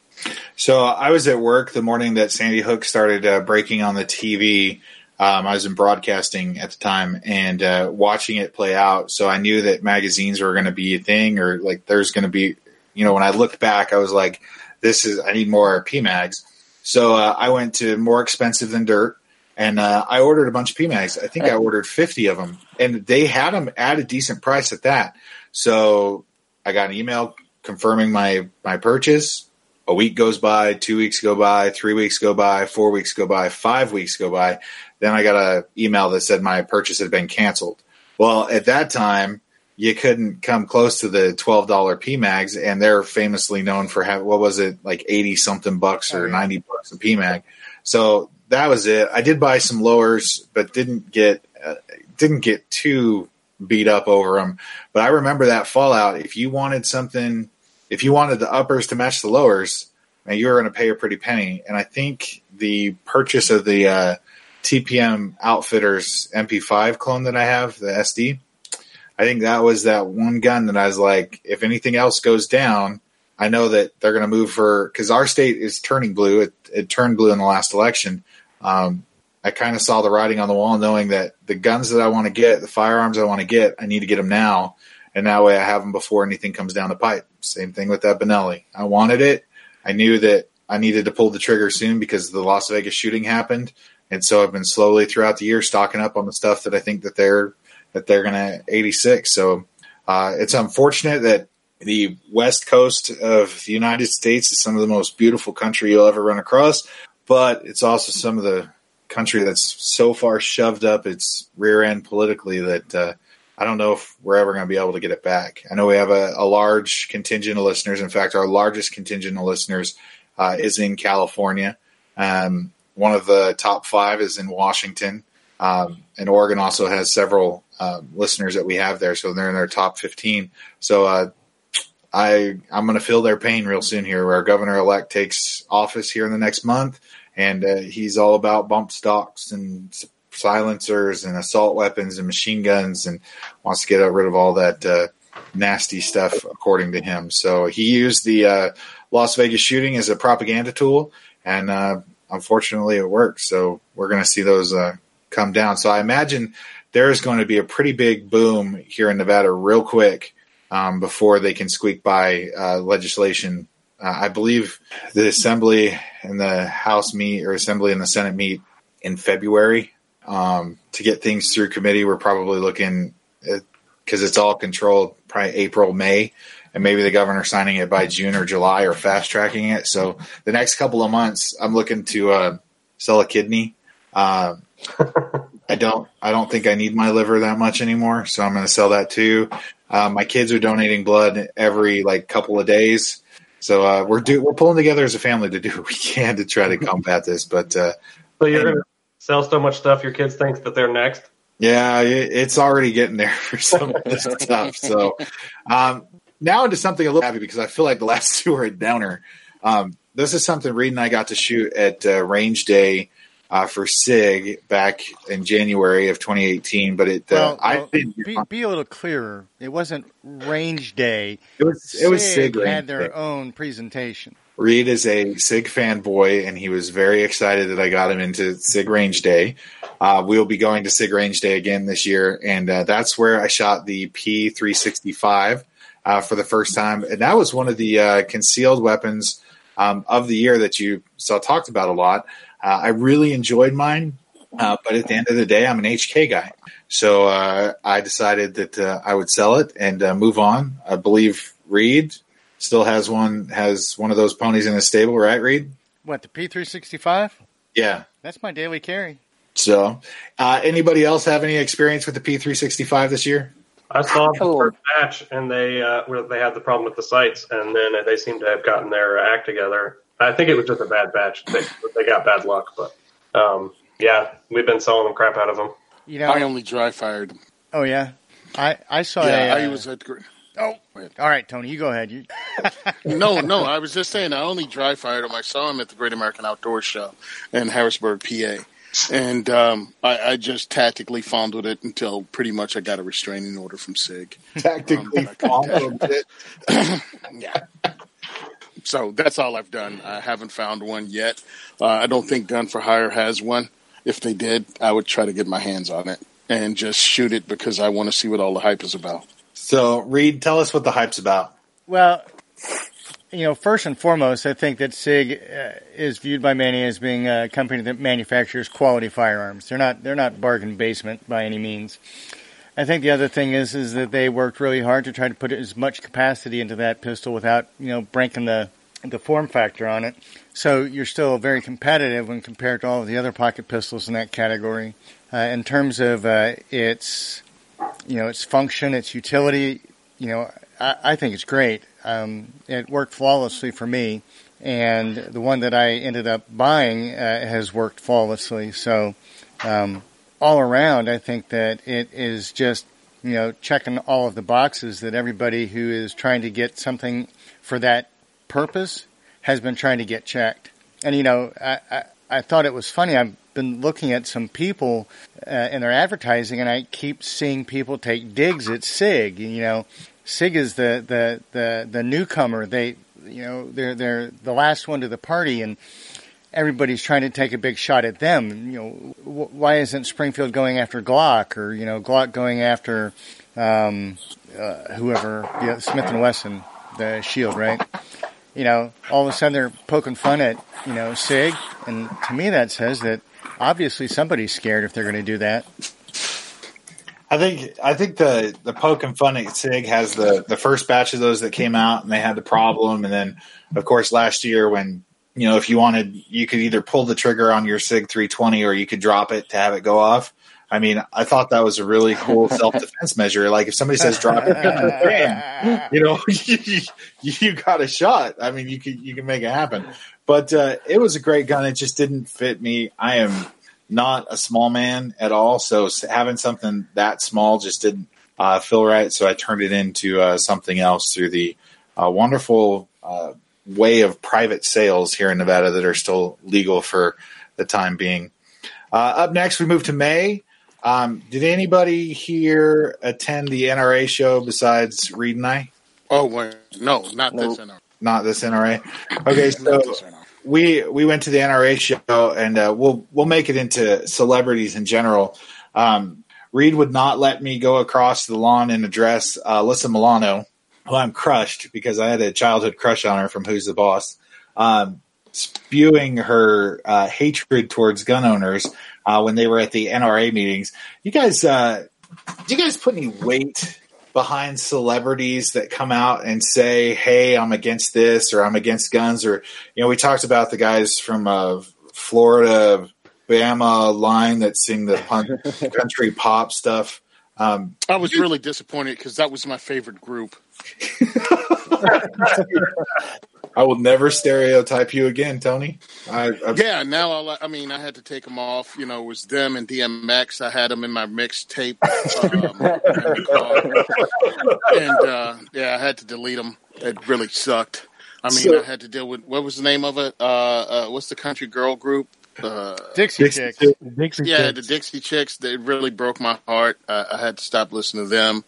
So I was at work the morning that Sandy Hook started uh, breaking on the TV um, I was in broadcasting at the time and uh, watching it play out. So I knew that magazines were going to be a thing, or like there's going to be, you know, when I looked back, I was like, this is, I need more PMags. So uh, I went to more expensive than dirt and uh, I ordered a bunch of PMags. I think I ordered 50 of them and they had them at a decent price at that. So I got an email confirming my, my purchase. A week goes by, two weeks go by, three weeks go by, four weeks go by, five weeks go by. Then I got an email that said my purchase had been canceled. Well, at that time, you couldn't come close to the twelve dollar PMags, and they're famously known for having what was it like eighty something bucks or ninety bucks a PMag. So that was it. I did buy some lowers, but didn't get uh, didn't get too beat up over them. But I remember that Fallout. If you wanted something, if you wanted the uppers to match the lowers, you were going to pay a pretty penny. And I think the purchase of the uh, TPM Outfitters MP5 clone that I have, the SD. I think that was that one gun that I was like, if anything else goes down, I know that they're going to move for because our state is turning blue. It, it turned blue in the last election. Um, I kind of saw the writing on the wall, knowing that the guns that I want to get, the firearms I want to get, I need to get them now, and that way I have them before anything comes down the pipe. Same thing with that Benelli. I wanted it. I knew that I needed to pull the trigger soon because the Las Vegas shooting happened. And so I've been slowly throughout the year stocking up on the stuff that I think that they're that they're going to 86. So uh, it's unfortunate that the west coast of the United States is some of the most beautiful country you'll ever run across, but it's also some of the country that's so far shoved up its rear end politically that uh, I don't know if we're ever going to be able to get it back. I know we have a, a large contingent of listeners. In fact, our largest contingent of listeners uh, is in California. Um, one of the top five is in Washington. Um, and Oregon also has several uh, listeners that we have there, so they're in their top 15. So uh, I I'm going to feel their pain real soon here. Our governor elect takes office here in the next month, and uh, he's all about bump stocks and silencers and assault weapons and machine guns, and wants to get rid of all that uh, nasty stuff, according to him. So he used the uh, Las Vegas shooting as a propaganda tool, and uh, unfortunately it worked. So we're going to see those uh, come down. So I imagine there is going to be a pretty big boom here in Nevada real quick um, before they can squeak by uh, legislation. Uh, I believe the Assembly and the House meet or Assembly and the Senate meet in February um, to get things through committee. We're probably looking because it's all controlled probably April, May and maybe the governor signing it by June or July or fast tracking it. So the next couple of months, I'm looking to uh, sell a kidney. I don't, I don't think I need my liver that much anymore, so I'm going to sell that too. Uh, my kids are donating blood every like couple of days, so uh, we're do we're pulling together as a family to do what we can to try to combat this. But uh, so you're going to sell so much stuff, your kids think that they're next. Yeah, it's already getting there for some of this stuff. So, um, now into something a little happy because I feel like the last two are a downer. Um, this is something Reed and I got to shoot at uh, Range Day uh, for SIG back in January of 2018. But it, uh, well, I well, be, be, a little clearer. It wasn't Range Day. It was. SIG it was SIG. Had their Day. own presentation. Reed is a SIG fanboy, and he was very excited that I got him into SIG Range Day. Uh, we'll be going to SIG Range Day again this year, and uh, that's where I shot the P365 uh, for the first time, and that was one of the uh, concealed weapons um, of the year that you saw talked about a lot. Uh, I really enjoyed mine, uh, but at the end of the day, I'm an HK guy, So uh, I decided that uh, I would sell it and uh, move on. I believe Reed still has one has one of those ponies in his stable, right, Reed? What the P three sixty five? Yeah, that's my daily carry. So, uh, anybody else have any experience with the P three sixty five this year? I saw the first match, and they uh, where they had the problem with the sights, and then they seem to have gotten their act together. I think it was just a bad batch. They, they got bad luck, but um, yeah, we've been selling the crap out of them. You know, I only dry fired them. Oh yeah, I I saw. It. Yeah, a, I uh, was at. Oh, all right, Tony, you go ahead. You... no, no, I was just saying I only dry fired him. I saw him at the Great American Outdoor Show in Harrisburg, PA, and um, I, I, just tactically fondled it until pretty much I got a restraining order from Sig. Tactically um, fondled it. yeah. So that's all I've done. I haven't found one yet. Uh, I don't think Gun for Hire has one. If they did, I would try to get my hands on it and just shoot it because I want to see what all the hype is about. So, Reed, tell us what the hype's about. Well, you know, first and foremost, I think that SIG uh, is viewed by many as being a company that manufactures quality firearms. They're not they're not bargain basement by any means. I think the other thing is is that they worked really hard to try to put as much capacity into that pistol without you know breaking the the form factor on it. So you're still very competitive when compared to all of the other pocket pistols in that category. Uh, in terms of uh, its, you know, its function, its utility, you know, I, I think it's great. Um, it worked flawlessly for me, and the one that I ended up buying uh, has worked flawlessly. So, um, all around, I think that it is just, you know, checking all of the boxes that everybody who is trying to get something for that purpose has been trying to get checked. And you know, I, I, I thought it was funny. I've been looking at some people uh, in their advertising, and I keep seeing people take digs at Sig. You know, Sig is the the the, the newcomer. They you know they're they're the last one to the party, and everybody's trying to take a big shot at them. You know, why isn't Springfield going after Glock, or you know, Glock going after um, uh, whoever, yeah, Smith and Wesson, the Shield, right? you know, all of a sudden they're poking fun at, you know, SIG. And to me that says that obviously somebody's scared if they're going to do that. I think I think the the poking fun at Sig has the the first batch of those that came out and they had the problem, and then of course last year when you know if you wanted you could either pull the trigger on your Sig 320 or you could drop it to have it go off. I mean, I thought that was a really cool self defense measure. Like if somebody says drop it, bam, you know, you, you, got a shot. I mean, you can you can make it happen. But uh, it was a great gun. It just didn't fit me. I am not a small man at all, so having something that small just didn't uh, feel right. So I turned it into uh, something else through the uh, wonderful uh, way of private sales here in Nevada that are still legal for the time being. Uh, up next, we move to May. Um, did anybody here attend the NRA show besides Reed and I? Oh, wait, no, not nope. this NRA. Not this NRA. Okay, so we we went to the NRA show, and uh, we'll we'll make it into celebrities in general. Um, Reed would not let me go across the lawn and address uh, Alyssa Milano, who I'm crushed because I had a childhood crush on her from Who's the Boss. Um, spewing her uh, hatred towards gun owners uh, when they were at the NRA meetings. You guys, uh, do you guys put any weight behind celebrities that come out and say, "Hey, I'm against this" or "I'm against guns"? Or you know, we talked about the guys from uh, Florida, Bama line that sing the punk, country pop stuff. Um, I was really disappointed because that was my favorite group. I will never stereotype you again, Tony. I, yeah, now I'll, i mean, I had to take them off. You know, it was them and DMX. I had them in my mixtape, um, and uh, yeah, I had to delete them. It really sucked. I mean, so, I had to deal with what was the name of it? Uh, uh, what's the country girl group? Uh, Dixie, Dixie Chicks. Dixie yeah, Chicks. the Dixie Chicks. They really broke my heart. Uh, I had to stop listening to them.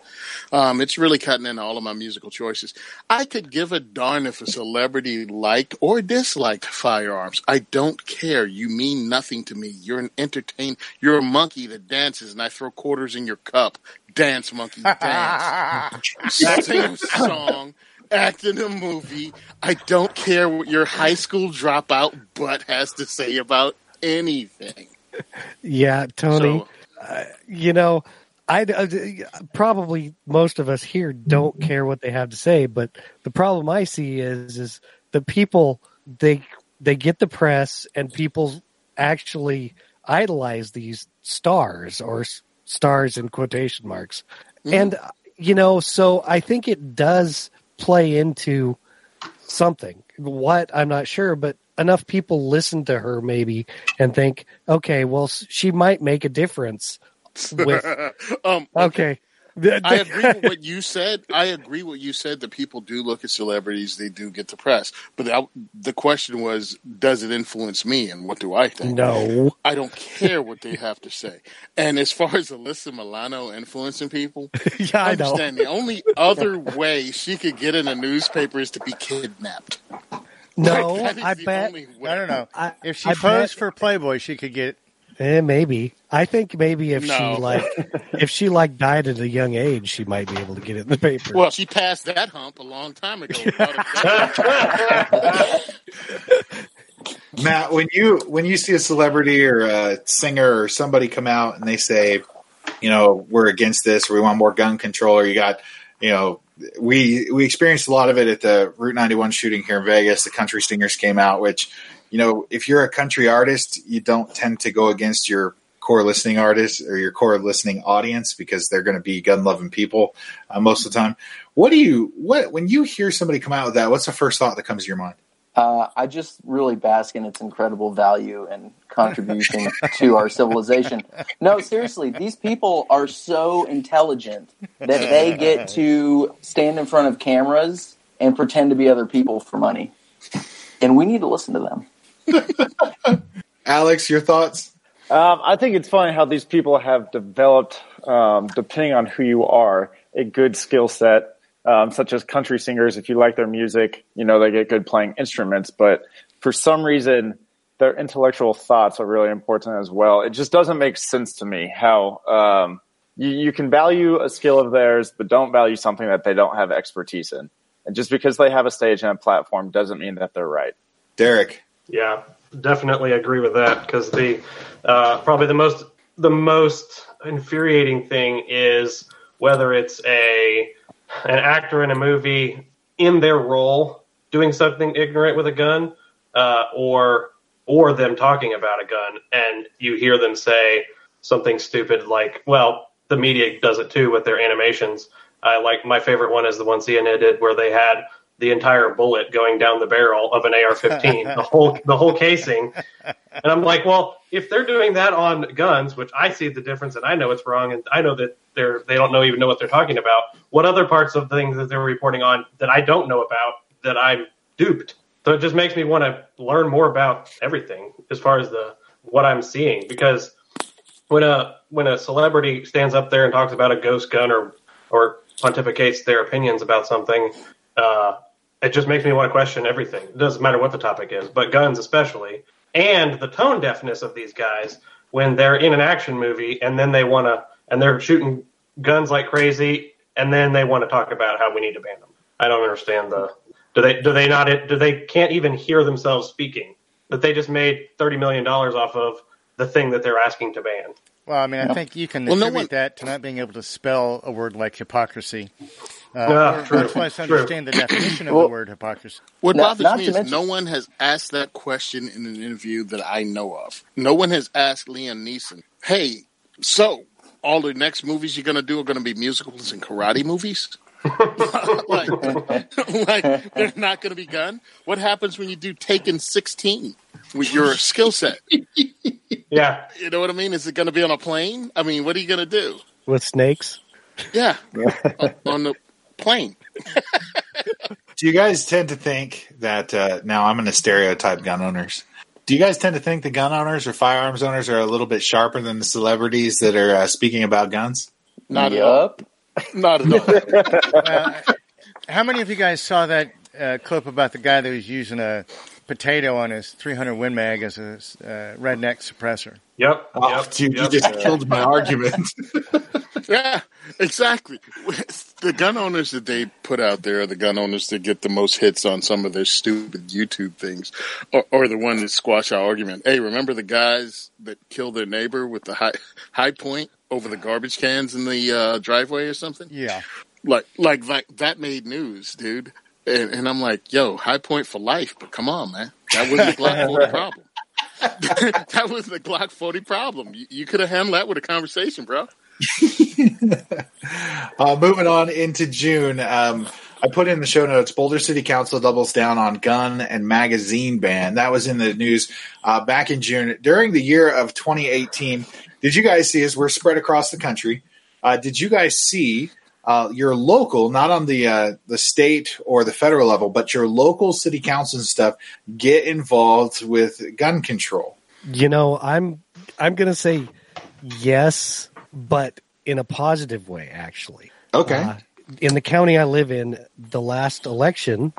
Um, it's really cutting into all of my musical choices. I could give a darn if a celebrity liked or disliked firearms. I don't care. You mean nothing to me. You're an entertain. You're a monkey that dances, and I throw quarters in your cup. Dance, monkey, dance. Sing a song act in a movie. I don't care what your high school dropout butt has to say about anything. Yeah, Tony. So, uh, you know, I uh, probably most of us here don't care what they have to say, but the problem I see is is the people they they get the press and people actually idolize these stars or s- stars in quotation marks, and you know, so I think it does play into something. What I'm not sure, but enough people listen to her maybe and think, okay, well, she might make a difference. With um, okay, I agree with what you said. I agree with what you said that people do look at celebrities, they do get the press. But I, the question was, does it influence me, and what do I think? No, I don't care what they have to say. And as far as Alyssa Milano influencing people, yeah, I know. understand the only other way she could get in a newspaper is to be kidnapped. No, That is I bet. only way. I don't know. I, If she I posed bet- for Playboy, she could get. Eh, maybe. I think maybe if No. she like, if she like died at a young age, she might be able to get it in the paper. Well, she passed that hump a long time ago. Matt, when you when you see a celebrity or a singer or somebody come out and they say, you know, we're against this or we want more gun control, or you got, you know, we we experienced a lot of it at the Route 91 shooting here in Vegas. The country singers came out, which, you know, if you're a country artist, you don't tend to go against your core listening artist or your core listening audience because they're going to be gun loving people uh, most of the time. What do you what when you hear somebody come out with that? What's the first thought that comes to your mind? Uh, I just really bask in its incredible value and contribution to our civilization. No, seriously, these people are so intelligent that they get to stand in front of cameras and pretend to be other people for money. And we need to listen to them. Alex, your thoughts? Um, I think it's funny how these people have developed, um, depending on who you are, a good skill set, um, such as country singers. If you like their music, you know, they get good playing instruments, but for some reason, their intellectual thoughts are really important as well. It just doesn't make sense to me how, um, you, you can value a skill of theirs, but don't value something that they don't have expertise in. And just because they have a stage and a platform doesn't mean that they're right. Derek. Yeah, definitely agree with that because the uh, probably the most the most infuriating thing is whether it's a an actor in a movie in their role doing something ignorant with a gun, uh, or or them talking about a gun, and you hear them say something stupid like, "Well, the media does it too with their animations." I like my favorite one is the one CNN did where they had the entire bullet going down the barrel of an AR-15, the whole the whole casing, and I'm like, well, if they're doing that on guns, which I see the difference and I know it's wrong, and I know that they're they don't know even know what they're talking about. What other parts of things that they're reporting on that I don't know about that I'm duped? So it just makes me want to learn more about everything as far as the what I'm seeing because when a when a celebrity stands up there and talks about a ghost gun or or pontificates their opinions about something, uh, it just makes me want to question everything. It doesn't matter what the topic is, but guns especially, and the tone deafness of these guys when they're in an action movie and then they want to and they're shooting guns like crazy and then they want to talk about how we need to ban them. I don't understand the do they do they not do they can't even hear themselves speaking that they just made thirty million dollars off of the thing that they're asking to ban. Well, I mean, I think you can Well, no attribute one- that to not being able to spell a word like hypocrisy. Uh, Yeah, or true, much less true. understand the definition of the word hypocrisy. What Not- bothers not me is mention- no one has asked that question in an interview that I know of. No one has asked Liam Neeson, "Hey, so all the next movies you're going to do are going to be musicals and karate movies?" like, like they're not going to be gun. What happens when you do Taken 16 with your skill set? Yeah, You know what I mean? Is it going to be on a plane? I mean, what are you going to do? with snakes. Yeah, on- on the plane. Do you guys tend to think that uh, now I'm going to stereotype gun owners? Do you guys tend to think the gun owners or firearms owners are a little bit sharper than the celebrities that are uh, speaking about guns? Not at all. Not at all. Uh, how many of you guys saw that uh, clip about the guy that was using a potato on his 300 Win Mag as a uh, redneck suppressor? yep, Oh, yep, dude, yep. you just killed my argument. Yeah, exactly. the gun owners that they put out there are the gun owners that get the most hits on some of their stupid YouTube things, or, or the one that squash our argument. Hey, remember the guys that killed their neighbor with the high Hi-Point over the garbage cans in the uh, driveway or something? Yeah, like like like that made news, dude. And, and I'm like, yo, Hi-Point for life. But come on, man, that wasn't the Glock 40 problem. that was the Glock 40 problem. You, you could have handled that with a conversation, bro. uh, moving on into June, um, I put in the show notes. Boulder City Council doubles down on gun and magazine ban. That was in the news uh, back in June during the year of 2018. Did you guys see? As we're spread across the country, uh, did you guys see uh, your local, not on the uh, the state or the federal level, but your local city council and stuff get involved with gun control? You know, I'm I'm going to say yes but in a positive way, actually. Okay. Uh, in the county I live in, the last election,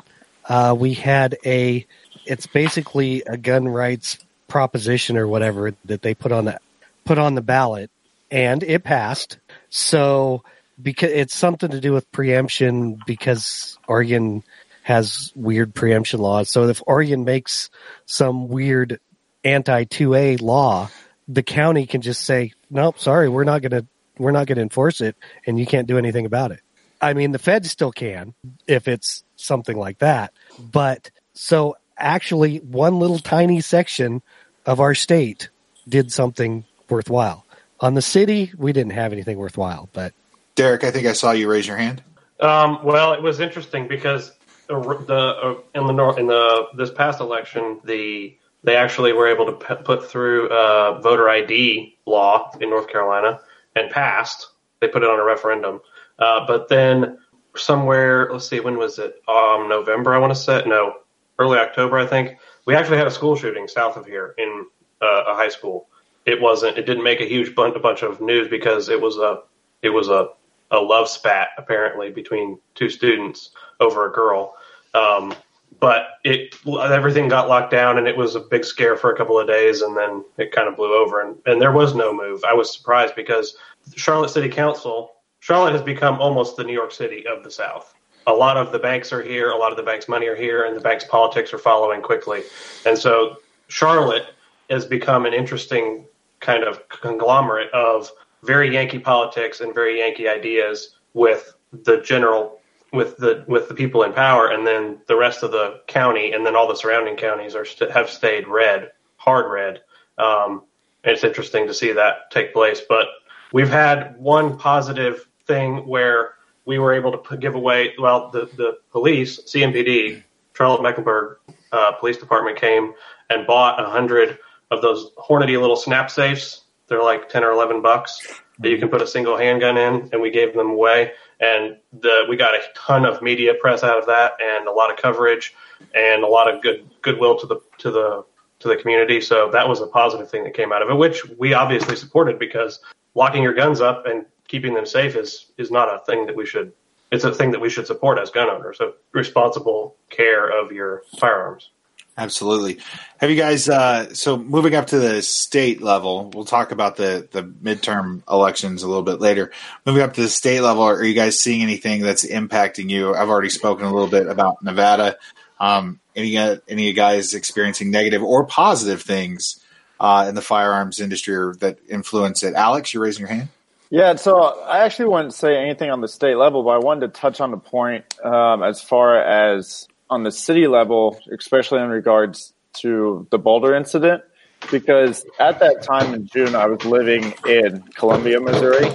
uh, we had a. It's basically a gun rights proposition or whatever that they put on the put on the ballot, and it passed. So because it's something to do with preemption, because Oregon has weird preemption laws. So if Oregon makes some weird anti 2A law, the county can just say, nope, sorry, we're not going to, we're not going to enforce it and you can't do anything about it. I mean, the feds still can if it's something like that. But so actually one little tiny section of our state did something worthwhile. On the city, we didn't have anything worthwhile, but Derek, I think I saw you raise your hand. Um, well, it was interesting because the, the uh, in the north in the this past election, the they actually were able to p- put through a voter ID law in North Carolina and passed. They put it on a referendum. Uh, but then somewhere, let's see, when was it? Um, November, I want to say. No, early October, I think. We actually had a school shooting south of here in uh, a high school. It wasn't. It didn't make a huge bunch, a bunch of news because it was a it was a a love spat apparently between two students over a girl. Um, but it everything got locked down and it was a big scare for a couple of days and then it kind of blew over and, and there was no move. I was surprised because Charlotte City Council, Charlotte has become almost the New York City of the South. A lot of the banks are here, a lot of the bank's money are here, and the bank's politics are following quickly. And so Charlotte has become an interesting kind of conglomerate of very Yankee politics and very Yankee ideas with the general with the with the people in power, and then the rest of the county, and then all the surrounding counties are st- have stayed red, hard red. Um, it's interesting to see that take place. But we've had one positive thing where we were able to put, give away. Well, the the police, CMPD, Charlotte Mecklenburg uh, Police Department came and bought a hundred of those Hornady little snap safes. They're like ten or eleven bucks that you can put a single handgun in, and we gave them away and the, we got a ton of media press out of that and a lot of coverage and a lot of good goodwill to the to the to the community. So that was a positive thing that came out of it, which we obviously supported because locking your guns up and keeping them safe is is not a thing that we should. It's a thing that we should support as gun owners. Responsible care of your firearms. Absolutely. Have you guys? Uh, so moving up to the state level, we'll talk about the the midterm elections a little bit later. Moving up to the state level, are you guys seeing anything that's impacting you? I've already spoken a little bit about Nevada. Um, any any guys experiencing negative or positive things uh, in the firearms industry or that influence it? Alex, you're raising your hand. Yeah, so I actually wouldn't say anything on the state level, but I wanted to touch on the point um, as far as on the city level, especially in regards to the Boulder incident, because at that time in June, I was living in Columbia, Missouri,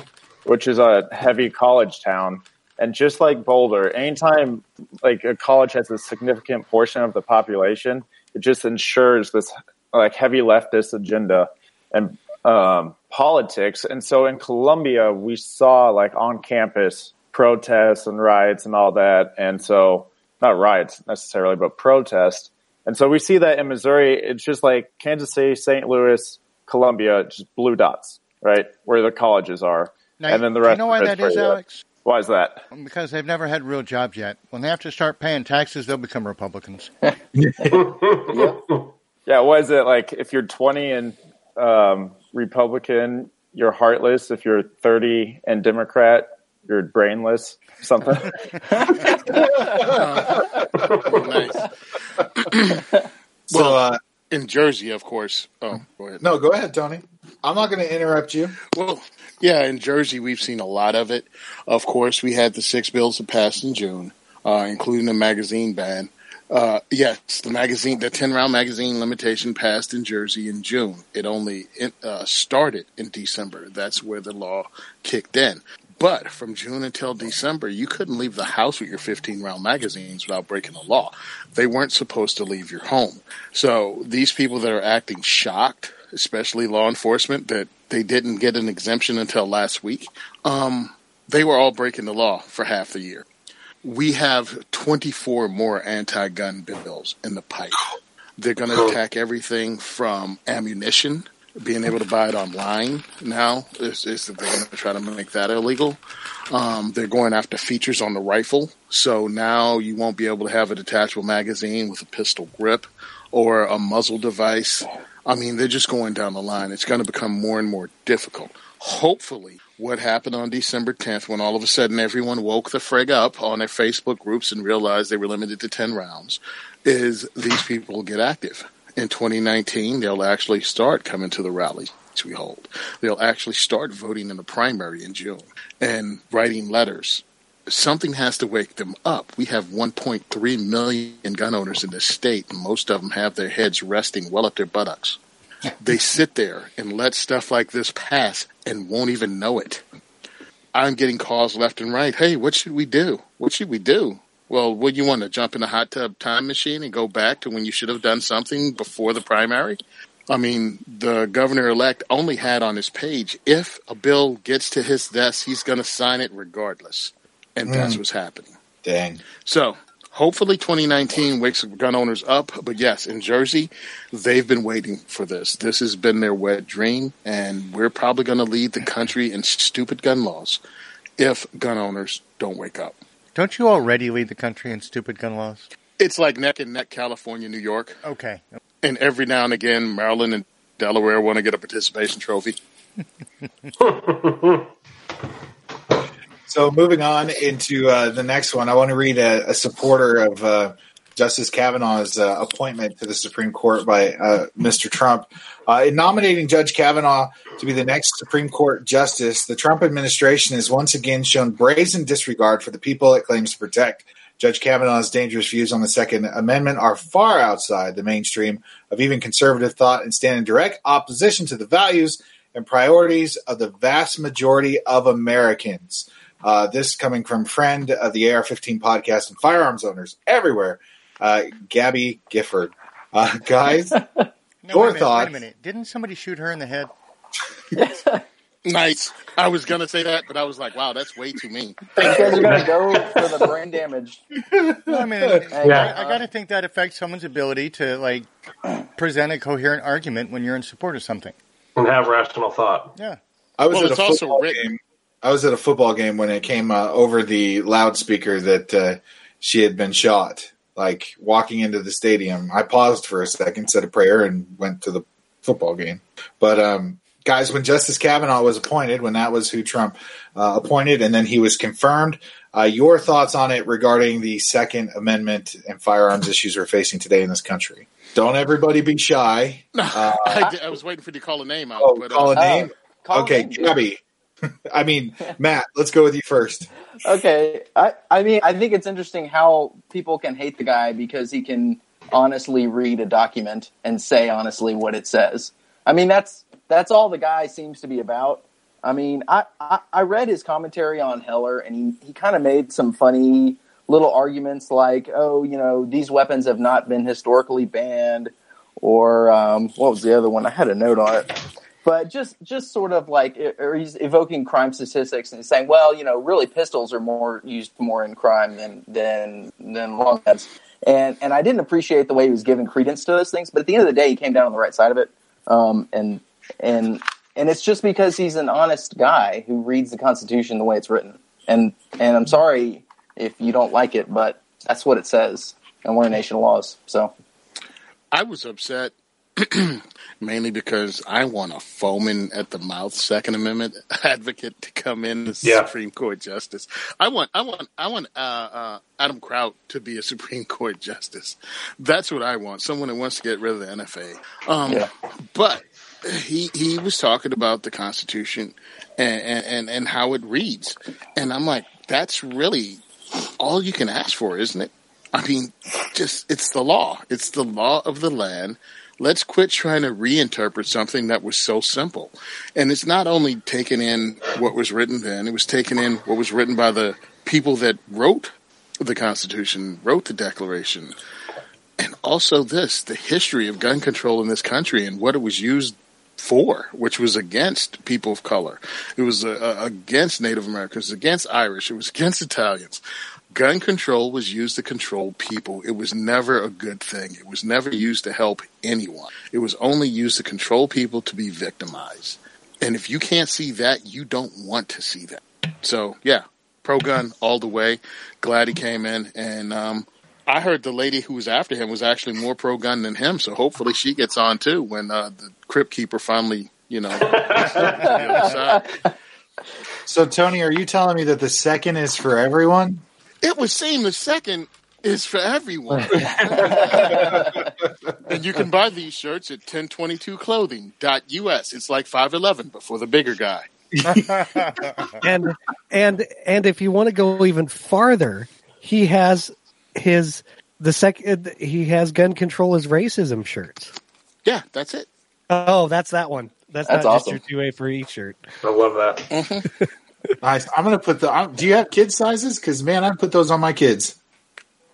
which is a heavy college town. And just like Boulder, anytime like a college has a significant portion of the population, it just ensures this like heavy leftist agenda and um, politics. And so in Columbia, we saw like on campus protests and riots and all that. And so not riots necessarily, but protest. And so we see that in Missouri, it's just like Kansas City, St. Louis, Columbia, just blue dots, right? Where the colleges are. Now, and then the rest. You know why that is, Alex? Why is that? Because they've never had real jobs yet. When they have to start paying taxes, they'll become Republicans. yeah. yeah. What is it like? If you're 20 and um, Republican, you're heartless. If you're 30 and Democrat, you're brainless, something. nice. So, uh, in Jersey, of course. Oh, go ahead. no, go ahead, Tony. I'm not going to interrupt you. Well, yeah, in Jersey, we've seen a lot of it. Of course, we had the six bills that passed in June, uh, including the magazine ban. Uh, yes, the magazine, the 10 round magazine limitation passed in Jersey in June. It only uh, started in December. That's where the law kicked in. But from June until December, you couldn't leave the house with your 15 round magazines without breaking the law. They weren't supposed to leave your home. So these people that are acting shocked, especially law enforcement, that they didn't get an exemption until last week, um, they were all breaking the law for half the year. We have 24 more anti gun bills in the pipe. They're going to attack everything from ammunition being able to buy it online now is, is that they're going to try to make that illegal. Um, they're going after features on the rifle, so now you won't be able to have a detachable magazine with a pistol grip or a muzzle device. I mean, they're just going down the line. It's going to become more and more difficult. Hopefully, what happened on December 10th when all of a sudden everyone woke the frig up on their Facebook groups and realized they were limited to 10 rounds is these people get active in 2019, they'll actually start coming to the rallies we hold. They'll actually start voting in the primary in June and writing letters. Something has to wake them up. We have 1.3 million gun owners in this state, and most of them have their heads resting well up their buttocks. They sit there and let stuff like this pass and won't even know it. I'm getting calls left and right. Hey, what should we do? What should we do? Well, would you want to jump in a hot tub time machine and go back to when you should have done something before the primary? I mean, the governor elect only had on his page if a bill gets to his desk, he's going to sign it regardless. And mm. that's what's happening. Dang. So hopefully 2019 wakes gun owners up. But yes, in Jersey, they've been waiting for this. This has been their wet dream. And we're probably going to lead the country in stupid gun laws if gun owners don't wake up. Don't you already lead the country in stupid gun laws? It's like neck and neck California, New York. Okay. And every now and again, Maryland and Delaware want to get a participation trophy. so moving on into uh, the next one, I want to read a, a supporter of uh, Justice Kavanaugh's uh, appointment to the Supreme Court by uh, Mr. Trump. Uh, in nominating Judge Kavanaugh to be the next Supreme Court justice, the Trump administration has once again shown brazen disregard for the people it claims to protect. Judge Kavanaugh's dangerous views on the Second Amendment are far outside the mainstream of even conservative thought and stand in direct opposition to the values and priorities of the vast majority of Americans. Uh, this coming from friend of the AR-15 podcast and firearms owners everywhere, uh, Gabby Gifford. Uh, guys, No, Your wait thoughts? Wait a minute. Didn't somebody shoot her in the head? nice. I was gonna say that, but I was like, "Wow, that's way too mean." You guys are gonna go for the brain damage. No, I mean, yeah. I, I got to think that affects someone's ability to like present a coherent argument when you're in support of something and have rational thought. Yeah. I was well, at a football game. I was at a football game when it came uh, over the loudspeaker that uh, she had been shot like walking into the stadium. I paused for a second, said a prayer, and went to the football game. But um, guys, when Justice Kavanaugh was appointed, when that was who Trump uh, appointed, and then he was confirmed, uh, your thoughts on it regarding the Second Amendment and firearms issues we're facing today in this country? Don't everybody be shy. Uh, I, I, was waiting for you to call a name out. Oh, but, call a uh, name. okay, Gabby. I mean, Matt, let's go with you first. Okay. I, I mean, I think it's interesting how people can hate the guy because he can honestly read a document and say honestly what it says. I mean, that's that's all the guy seems to be about. I mean, I, I, I read his commentary on Heller, and he, he kind of made some funny little arguments like, oh, you know, these weapons have not been historically banned, or um, what was the other one? I had a note on it but just just sort of like or he's evoking crime statistics and saying well you know really pistols are more used more in crime than than than long guns. And and i didn't appreciate the way he was giving credence to those things but at the end of the day he came down on the right side of it. Um, and and and it's just because he's an honest guy who reads the constitution the way it's written. And and i'm sorry if you don't like it but that's what it says. And we're a nation of laws so. I was upset mainly because I want a foaming at the mouth Second Amendment advocate to come in as Yeah. Supreme Court justice. I want, I want, I want uh, uh, Adam Kraut to be a Supreme Court justice. That's what I want. Someone that wants to get rid of the NFA. Um, Yeah. But he he was talking about the Constitution and, and and how it reads, and I'm like, that's really all you can ask for, isn't it? I mean, just it's the law. It's the law of the land. Let's quit trying to reinterpret something that was so simple. And it's not only taken in what was written then, it was taken in what was written by the people that wrote the Constitution, wrote the Declaration. And also this, the history of gun control in this country and what it was used for, which was against people of color. It was uh, against Native Americans, against Irish, it was against Italians. Gun control was used to control people. It was never a good thing. It was never used to help anyone. It was only used to control people to be victimized. And if you can't see that, you don't want to see that. So yeah, pro gun all the way. Glad he came in. And um, I heard the lady who was after him was actually more pro gun than him. So hopefully she gets on too when uh, the crypt keeper finally, you know, gets the other side. So, Tony, are you telling me that the second is for everyone? It would seem the second is for everyone. and you can buy these shirts at 1022clothing.us. It's like 511, but for the bigger guy. and and and if you want to go even farther, he has his the second he has gun control as racism shirts. Yeah, that's it. Oh, that's that one. That's, That's not awesome. just your two A for each shirt. I love that. Mm-hmm. Nice. I'm going to put the. I'm, do you have kid sizes? Because man, I put those on my kids.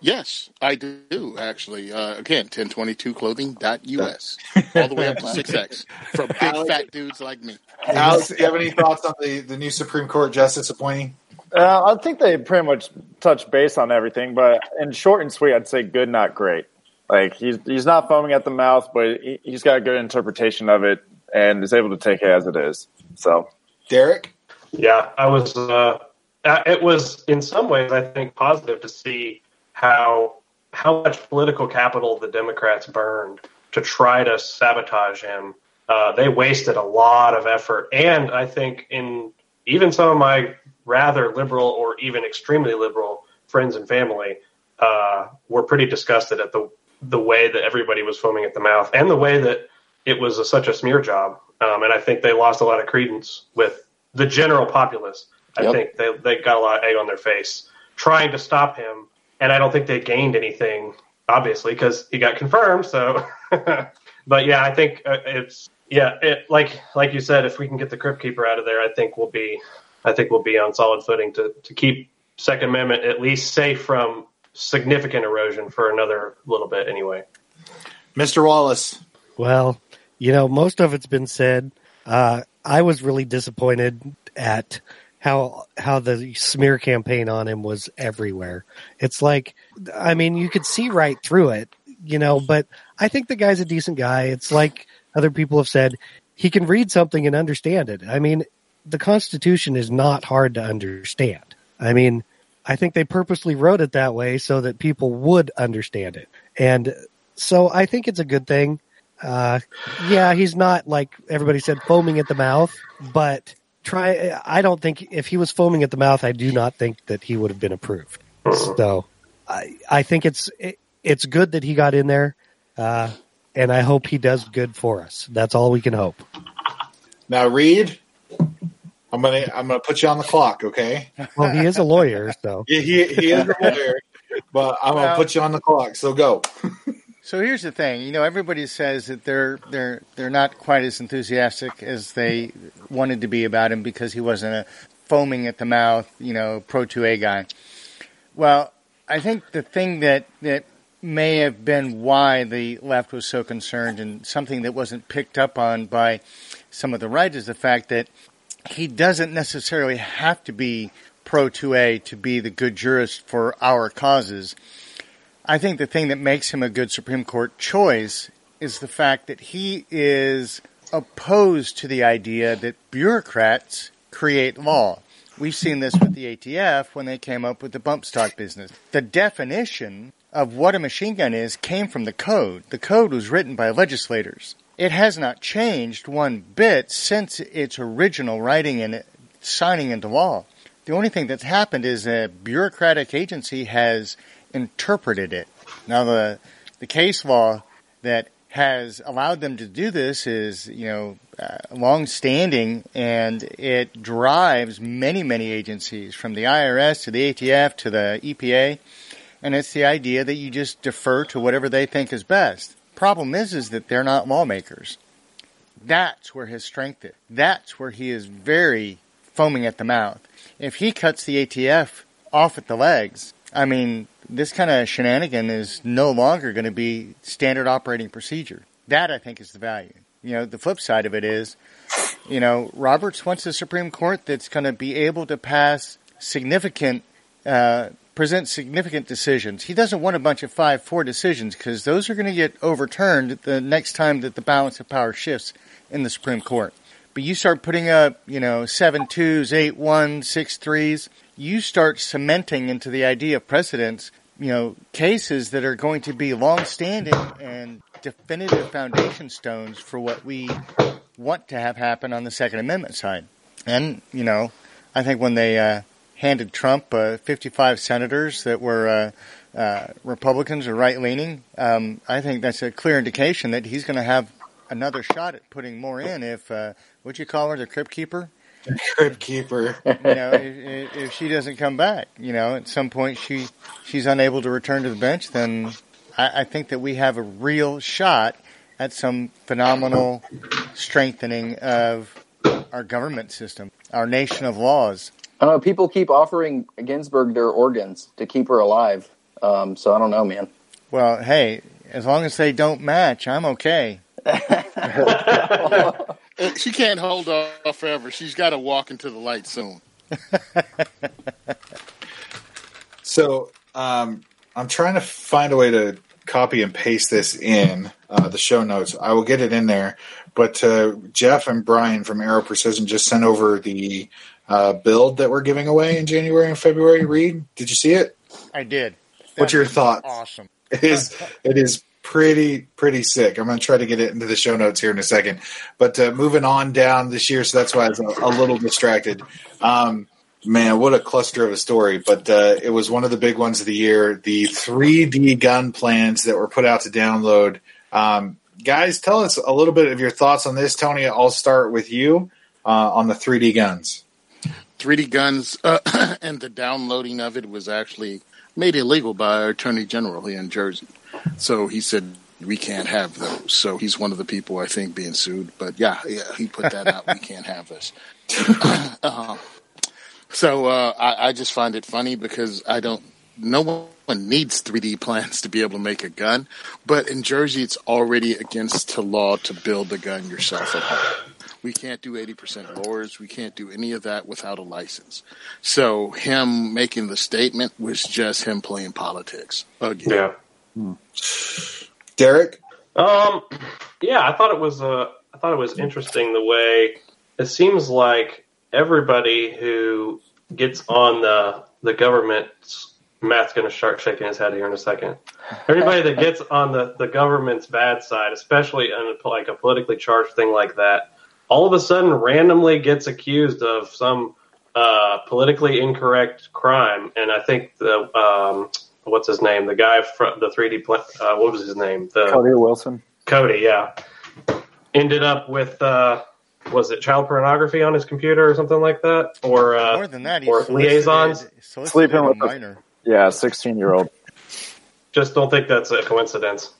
Yes, I do, actually. Uh, again, 1022clothing.us. All the way up to 6X. For big fat dudes like me. Alex, do you have any thoughts on the, the new Supreme Court justice appointee? Uh, I think they pretty much touched base on everything, but in short and sweet, I'd say good, not great. Like he's he's not foaming at the mouth, but he, he's got a good interpretation of it and is able to take it as it is. So Derek? Yeah, I was. Uh, uh, it was in some ways, I think, positive to see how how much political capital the Democrats burned to try to sabotage him. Uh, they wasted a lot of effort, and I think in even some of my rather liberal or even extremely liberal friends and family uh, were pretty disgusted at the the way that everybody was foaming at the mouth and the way that it was a, such a smear job. Um, and I think they lost a lot of credence with the general populace. I Yep. think they they got a lot of egg on their face trying to stop him, and I don't think they gained anything, obviously, because he got confirmed. So, but yeah, I think uh, it's yeah, it, like like you said, if we can get the crypt keeper out of there, I think we'll be I think we'll be on solid footing to to keep Second Amendment at least safe from significant erosion for another little bit anyway. Mr. Wallace. Well, you know, most of it's been said. Uh, I was really disappointed at how how the smear campaign on him was everywhere. It's like, I mean, you could see right through it, you know. But I think the guy's a decent guy. It's like other people have said, he can read something and understand it. I mean, the Constitution is not hard to understand. I mean, I think they purposely wrote it that way so that people would understand it. And so I think it's a good thing. Uh, yeah, he's not like everybody said foaming at the mouth, but try. I don't think if he was foaming at the mouth, I do not think that he would have been approved. So I, I think it's it, it's good that he got in there, uh, and I hope he does good for us. That's all we can hope. Now, Reed, I'm gonna I'm gonna put you on the clock, okay? Well, he is a lawyer, so He he, he is a lawyer, but I'm gonna Well- put you on the clock. So go. So here's the thing, you know, everybody says that they're they're they're not quite as enthusiastic as they wanted to be about him because he wasn't a foaming at the mouth, you know, pro 2A guy. Well, I think the thing that that may have been why the left was so concerned and something that wasn't picked up on by some of the right is the fact that he doesn't necessarily have to be pro 2A to be the good jurist for our causes. I think the thing that makes him a good Supreme Court choice is the fact that he is opposed to the idea that bureaucrats create law. We've seen this with the ATF when they came up with the bump stock business. The definition of what a machine gun is came from the code. The code was written by legislators. It has not changed one bit since its original writing and signing into law. The only thing that's happened is a bureaucratic agency has interpreted it. Now the the case law that has allowed them to do this is, you know, uh, long-standing, and it drives many, many agencies from the IRS to the ATF to the EPA, and it's the idea that you just defer to whatever they think is best. Problem is, is that they're not lawmakers. That's where his strength is. That's where he is very foaming at the mouth. If he cuts the ATF off at the legs, I mean, this kind of shenanigan is no longer going to be standard operating procedure. That I think is the value. You know, the flip side of it is, you know, Roberts wants a Supreme Court that's going to be able to pass significant, uh, present significant decisions. He doesn't want a bunch of five four decisions because those are going to get overturned the next time that the balance of power shifts in the Supreme Court. But you start putting up, you know, seven twos, eight ones, six threes. You start cementing into the idea of precedents you know, cases that are going to be long-standing and definitive foundation stones for what we want to have happen on the Second Amendment side. And, you know, I think when they uh, handed Trump uh, 55 senators that were uh, uh Republicans or right-leaning, um, I think that's a clear indication that he's going to have another shot at putting more in if, uh, what you call her, the crypt keeper? Crypt keeper. you know, if, if, she doesn't come back, you know, at some point she she's unable to return to the bench, then I, I think that we have a real shot at some phenomenal strengthening of our government system, our nation of laws. I don't know. People keep offering Ginsburg their organs to keep her alive. Um, so I don't know, man. Well, hey, as long as they don't match, I'm okay. she can't hold off forever. She's got to walk into the light soon. so um, I'm trying to find a way to copy and paste this in uh, the show notes. I will get it in there. But uh, Jeff and Brian from Aero Precision just sent over the uh, build that we're giving away in January and February. Reed, did you see it? I did. What's your thoughts? Awesome. It is. It is pretty pretty sick. I'm going to try to get it into the show notes here in a second. But uh, moving on down this year, so that's why I was a, a little distracted. Um, man, what a cluster of a story! But uh, it was one of the big ones of the year. The 3D gun plans that were put out to download. Um, guys, tell us a little bit of your thoughts on this. Tony, I'll start with you uh, on the 3D guns. 3D guns uh, and the downloading of it was actually made illegal by our attorney general here in Jersey. So he said we can't have those. So he's one of the people I think being sued. But yeah, yeah, he put that out. We can't have this. uh, so uh, I, I just find it funny because I don't. No one needs 3D plans to be able to make a gun, but in Jersey, it's already against the law to build a gun yourself at home. We can't do 80% lowers. We can't do any of that without a license. So him making the statement was just him playing politics again. Yeah. Derek? Um, yeah, I thought it was uh, I thought it was interesting the way it seems like everybody who gets on the the government's Matt's going to start shaking his head here in a second. Everybody that gets on the, the government's bad side, especially on a, like a politically charged thing like that, all of a sudden randomly gets accused of some uh, politically incorrect crime. And I think the um, what's his name? The guy from the 3D. Uh, what was his name? The Cody Wilson. Cody, yeah. Ended up with uh, was it child pornography on his computer or something like that, or uh, more than that, or liaisons. Sleeping with a minor. yeah, sixteen year old. Just don't think that's a coincidence.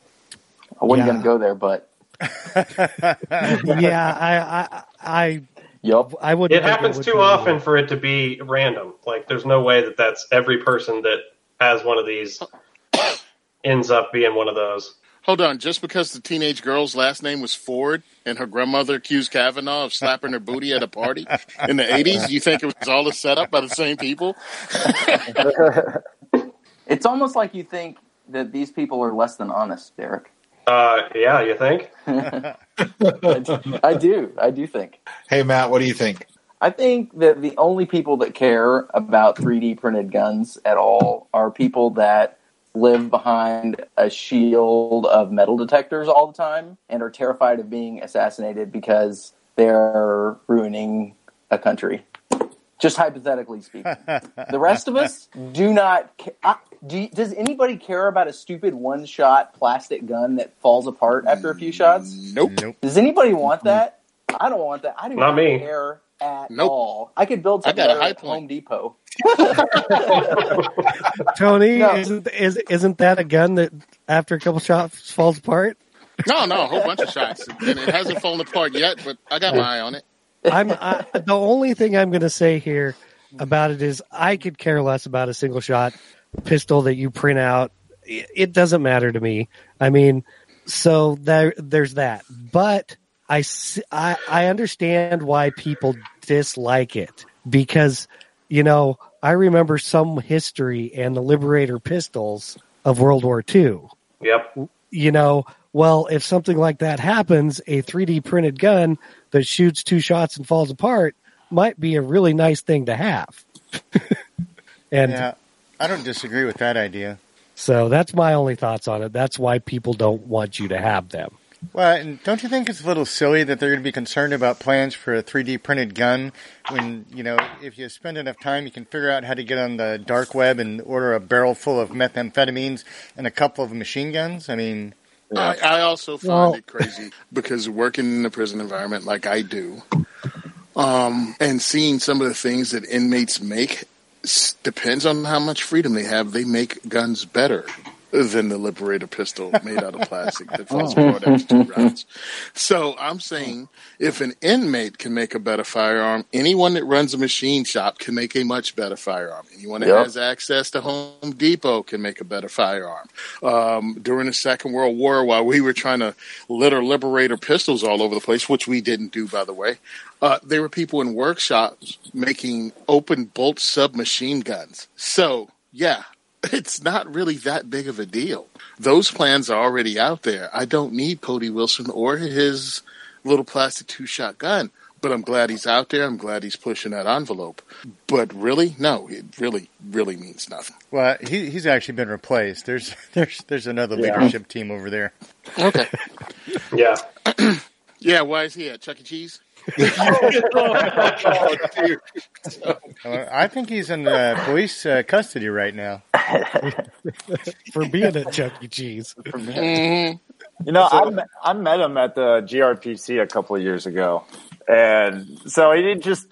I wasn't yeah. going to go there, but yeah, I, I, I Yep. I would. It happens it too often for it to be random. Like, there's no way that that's every person that has one of these ends up being one of those. Hold on, just because the teenage girl's last name was Ford and her grandmother accused Kavanaugh of slapping her booty at a party in the 80s, you think it was all a setup by the same people? it's almost like you think that these people are less than honest, Derek. Uh, yeah, you think? I do. I do think. Hey, Matt, what do you think? I think that the only people that care about 3D printed guns at all are people that live behind a shield of metal detectors all the time and are terrified of being assassinated because they're ruining a country. Just hypothetically speaking. the rest of us do not. Ca- do you, does anybody care about a stupid one-shot plastic gun that falls apart after a few shots? Nope. Nope. Does anybody want that? I don't want that. I do Not not, me. care at Nope. all. I could build I something got a high at point. Home Depot. Tony, No. isn't, is, isn't that a gun that after a couple shots falls apart? No, no, a whole bunch of shots, and it hasn't fallen apart yet. But I got my eye on it. I'm I, the only thing I'm going to say here about it is I could care less about a single shot pistol that you print out. It, it doesn't matter to me. I mean, so there there's that. But I s- I I understand why people dislike it because you know I remember some history and the Liberator pistols of World War II Yep. you know, well, if something like that happens, a 3D printed gun that shoots two shots and falls apart might be a really nice thing to have. and Yeah, I don't disagree with that idea. so that's my only thoughts on it. That's why people don't want you to have them. Well, and don't you think it's a little silly that they're going to be concerned about plans for a 3D printed gun when, you know, if you spend enough time, you can figure out how to get on the dark web and order a barrel full of methamphetamines and a couple of machine guns? I mean, I, I also find Well- it crazy because working in the prison environment like I do, um, and seeing some of the things that inmates make depends on how much freedom they have. They make guns better than the Liberator pistol made out of plastic that falls apart after two rounds. So I'm saying if an inmate can make a better firearm, anyone that runs a machine shop can make a much better firearm. Anyone that Yep. has access to Home Depot can make a better firearm. Um, during the Second World War, while we were trying to litter Liberator pistols all over the place, which we didn't do, by the way, uh, there were people in workshops making open bolt submachine guns. So, yeah, it's not really that big of a deal. Those plans are already out there. I don't need Cody Wilson or his little plastic two shot gun, but I'm glad he's out there. I'm glad he's pushing that envelope. But really, no, it really, really means nothing. well, he, he's actually been replaced. There's, there's, there's another Yeah. leadership team over there. Okay. Yeah. Yeah, why is he at Chuck E. Cheese? I think he's in uh, police uh, custody right now. For being at Chuck E. Cheese. Mm-hmm. You know, I, met- I met him at the GRPC a couple of years ago. And so he did just,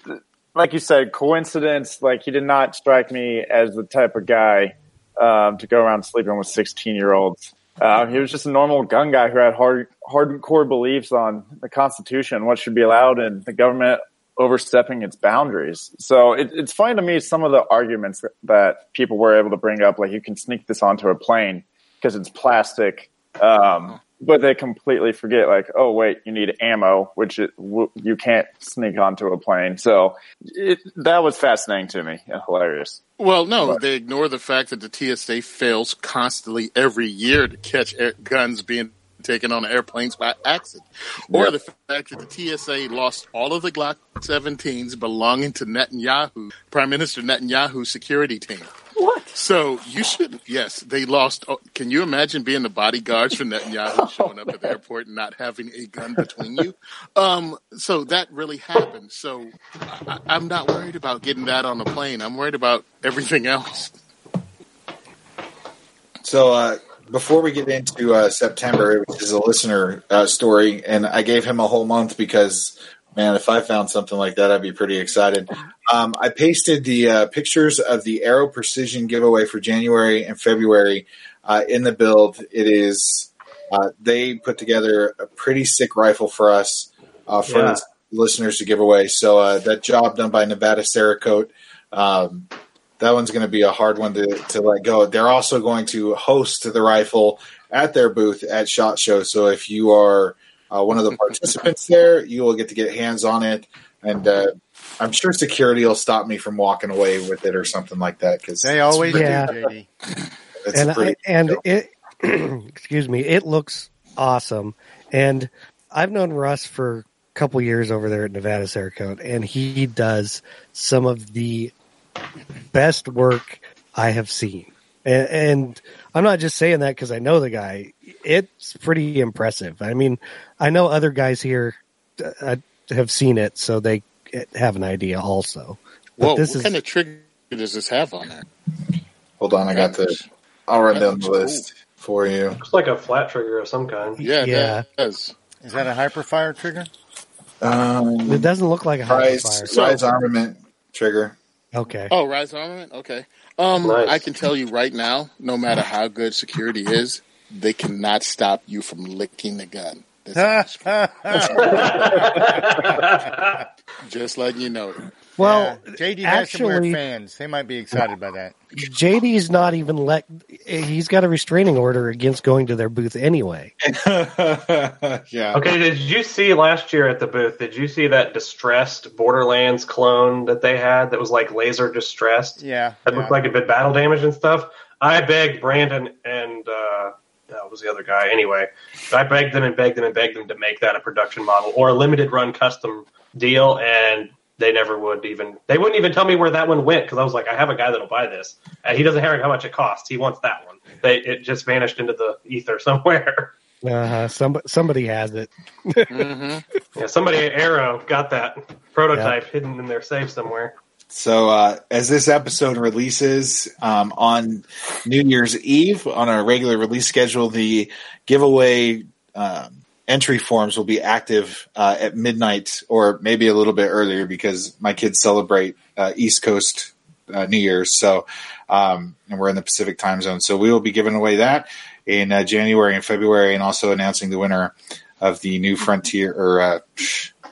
like you said, coincidence. Like he did not strike me as the type of guy um, to go around sleeping with 16 year olds. Uh, he was just a normal gun guy who had hard, hardcore beliefs on the Constitution, what should be allowed, and the government overstepping its boundaries. So it, it's funny to me some of the arguments that, people were able to bring up, like you can sneak this onto a plane because it's plastic. Um, but they completely forget, like, oh wait, you need ammo, which it, w- you can't sneak onto a plane. So it, that was fascinating to me and hilarious. Well, no, they ignore the fact that the TSA fails constantly every year to catch air, guns being taken on airplanes by accident, or Yep. the fact that the TSA lost all of the Glock 17s belonging to Netanyahu, Prime Minister Netanyahu's security team. What? So you should, yes, they lost. oh, Can you imagine being the bodyguards for Netanyahu showing up at the airport and not having a gun between you? Um, so that really happened. So I, I'm not worried about getting that on the plane. I'm worried about everything else. So uh, before we get into uh, September, which is a listener uh, story, and I gave him a whole month because, man, if I found something like that, I'd be pretty excited. Um, I pasted the uh, pictures of the Aero Precision giveaway for January and February uh, in the build. It is uh, they put together a pretty sick rifle for us uh, for Yeah. listeners to give away. So uh, that job done by Nevada Cerakote. Um, that one's going to be a hard one to, to let go. They're also going to host the rifle at their booth at Shot Show. So if you are uh, one of the participants there, you will get to get hands on it. And uh, I'm sure security will stop me from walking away with it or something like that because They always Yeah. do, JD. and I, and it excuse me it looks awesome and i've known russ for a couple years over there at Nevada Cerakote, and he does some of the best work I have seen. And, and I'm not just saying that because I know the guy. It's pretty impressive. I mean, I know other guys here uh, have seen it, so they have an idea also. But Whoa, this what is, kind of trigger does this have on it? Hold on, I got this. I'll run down the list cool. for you. Looks like a flat trigger of some kind. Yeah, yeah. Does. Is that a Hiperfire trigger? Um, it doesn't look like a Rise, Hiperfire. size armament trigger. Okay. Oh, Rise armament. Okay. Um, nice. I can tell you right now, no matter how good security is, they cannot stop you from licking the gun. Just letting you know. Well, yeah. JD has some weird fans. They might be excited by that. JD's not even let. He's got a restraining order against going to their booth anyway. yeah. Okay. Did you see last year at the booth? Did you see that distressed Borderlands clone that they had that was like laser distressed? Yeah. That yeah. looked like it had battle damage and stuff. I begged Brandon and uh, that was the other guy. Anyway, I begged them and begged them and begged them to make that a production model or a limited run custom deal, and they never would even. They wouldn't even tell me where that one went because I was like, I have a guy that'll buy this. And he doesn't care how much it costs. He wants that one. They, it just vanished into the ether somewhere. Uh-huh. Somebody, somebody has it. mm-hmm. Yeah, somebody at Aero got that prototype yeah. hidden in their safe somewhere. So uh, as this episode releases um, on New Year's Eve on our regular release schedule, the giveaway um, entry forms will be active uh, at midnight or maybe a little bit earlier because my kids celebrate uh, East Coast uh, New Year's. So um, and we're in the Pacific time zone, so we will be giving away that in uh, January and February, and also announcing the winner of the new Frontier or uh,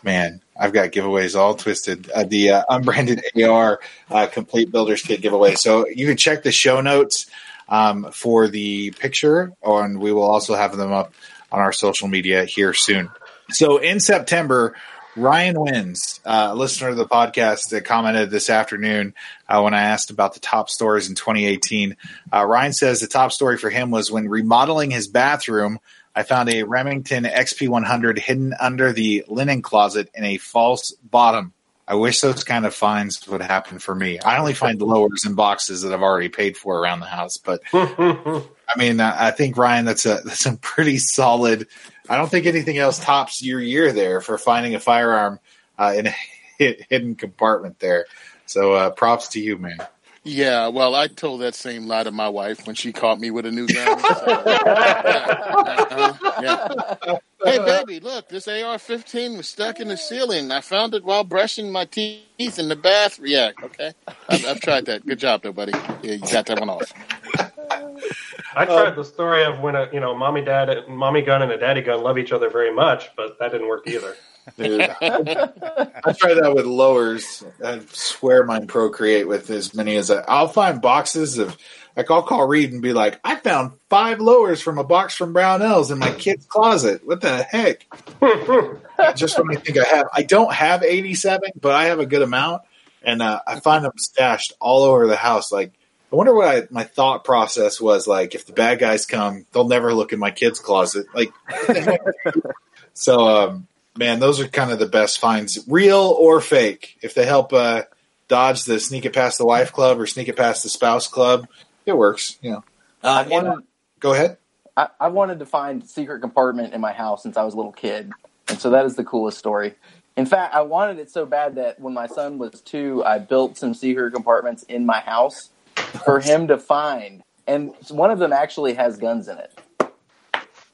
man I've got giveaways all twisted. Uh, the uh, unbranded AR uh, complete builders kit giveaway. So you can check the show notes um, for the picture, and we will also have them up on our social media here soon. So in September, Ryan wins, uh, listener of the podcast that commented this afternoon uh, when I asked about the top stories in 2018. Uh, Ryan says the top story for him was when remodeling his bathroom I found a Remington XP100 hidden under the linen closet in a false bottom. I wish those kind of finds would happen for me. I only find lowers in boxes that I've already paid for around the house, but I mean, I think Ryan, that's a that's a pretty solid. I don't think anything else tops your year there for finding a firearm uh, in a hidden compartment there. So uh, props to you, man. Yeah, well, I told that same lie to my wife when she caught me with a new gun. So, yeah, uh-huh, yeah. Hey, baby, look, this AR-15 was stuck in the ceiling. I found it while brushing my teeth in the bathroom. Yeah, okay. I've, I've tried that. Good job, though, buddy. Yeah, you got that one off. I tried the story of when a you know mommy dad mommy gun and a daddy gun love each other very much, but that didn't work either. Dude, I try that with lowers. I swear mine procreate with as many as I. I'll find boxes of like I'll call Reed and be like, I found five lowers from a box from Brownells in my kid's closet. What the heck? Just when I think I have, I don't have eighty seven, but I have a good amount, and uh, I find them stashed all over the house. Like I wonder what I, my thought process was like. If the bad guys come, they'll never look in my kid's closet. Like, so um, man, those are kind of the best finds, real or fake. If they help uh, dodge the sneak it past the wife club or sneak it past the spouse club, it works. You know. Uh, wanted, go ahead. I, I wanted to find secret compartment in my house since I was a little kid, and so that is the coolest story. In fact, I wanted it so bad that when my son was two, I built some secret compartments in my house for him to find, and one of them actually has guns in it.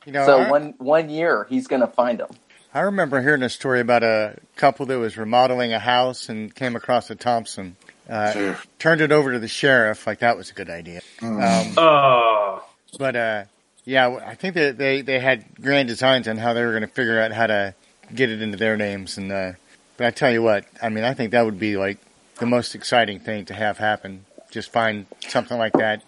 You know, so one one year he's going to find them. I remember hearing a story about a couple that was remodeling a house and came across a Thompson. Uh, sure. Turned it over to the sheriff. Like that was a good idea. Mm. Um, oh. But uh, yeah, I think that they they had grand designs on how they were going to figure out how to get it into their names. And uh, but I tell you what, I mean, I think that would be like the most exciting thing to have happen. Just find something like that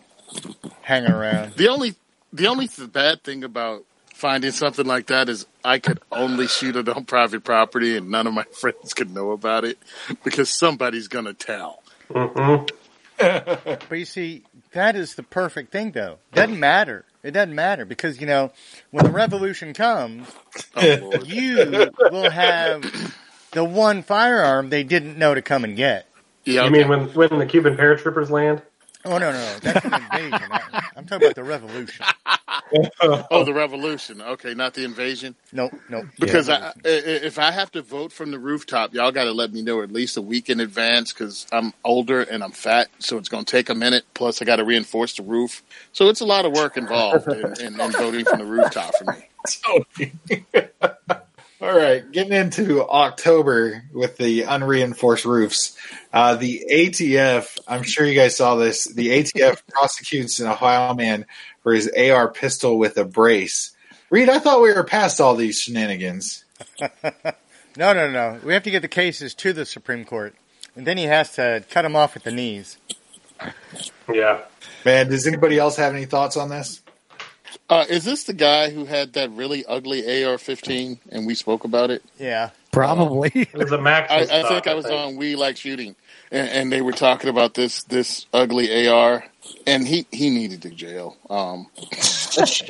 hanging around. The only the only bad thing about finding something like that is I could only shoot it on private property and none of my friends could know about it because somebody's going to tell. Mm-hmm. but you see, that is the perfect thing, though. Doesn't matter. It doesn't matter because you know when the revolution comes, Oh, you will have the one firearm they didn't know to come and get. Yeah, You mean when when the Cuban paratroopers land? Oh no, no, no. that's an invasion. I, I'm talking about the revolution. oh, the revolution. Okay, not the invasion. Nope, nope. Because I, I, if I have to vote from the rooftop, y'all got to let me know at least a week in advance because I'm older and I'm fat, so it's going to take a minute. Plus, I got to reinforce the roof, so it's a lot of work involved in, in, in voting from the rooftop for me. All right, getting into October with the unreinforced roofs. Uh, the ATF, I'm sure you guys saw this. The ATF prosecutes an Ohio man for his AR pistol with a brace. Reed, I thought we were past all these shenanigans. No, no, no. We have to get the cases to the Supreme Court, and then he has to cut them off at the knees. Yeah. Man, does anybody else have any thoughts on this? Uh, is this the guy who had that really ugly AR-15 and we spoke about it? Yeah, Probably. It was a Max. I, I think I was on We Like Shooting, and, and they were talking about this this ugly AR, and he he needed to jail. Um, just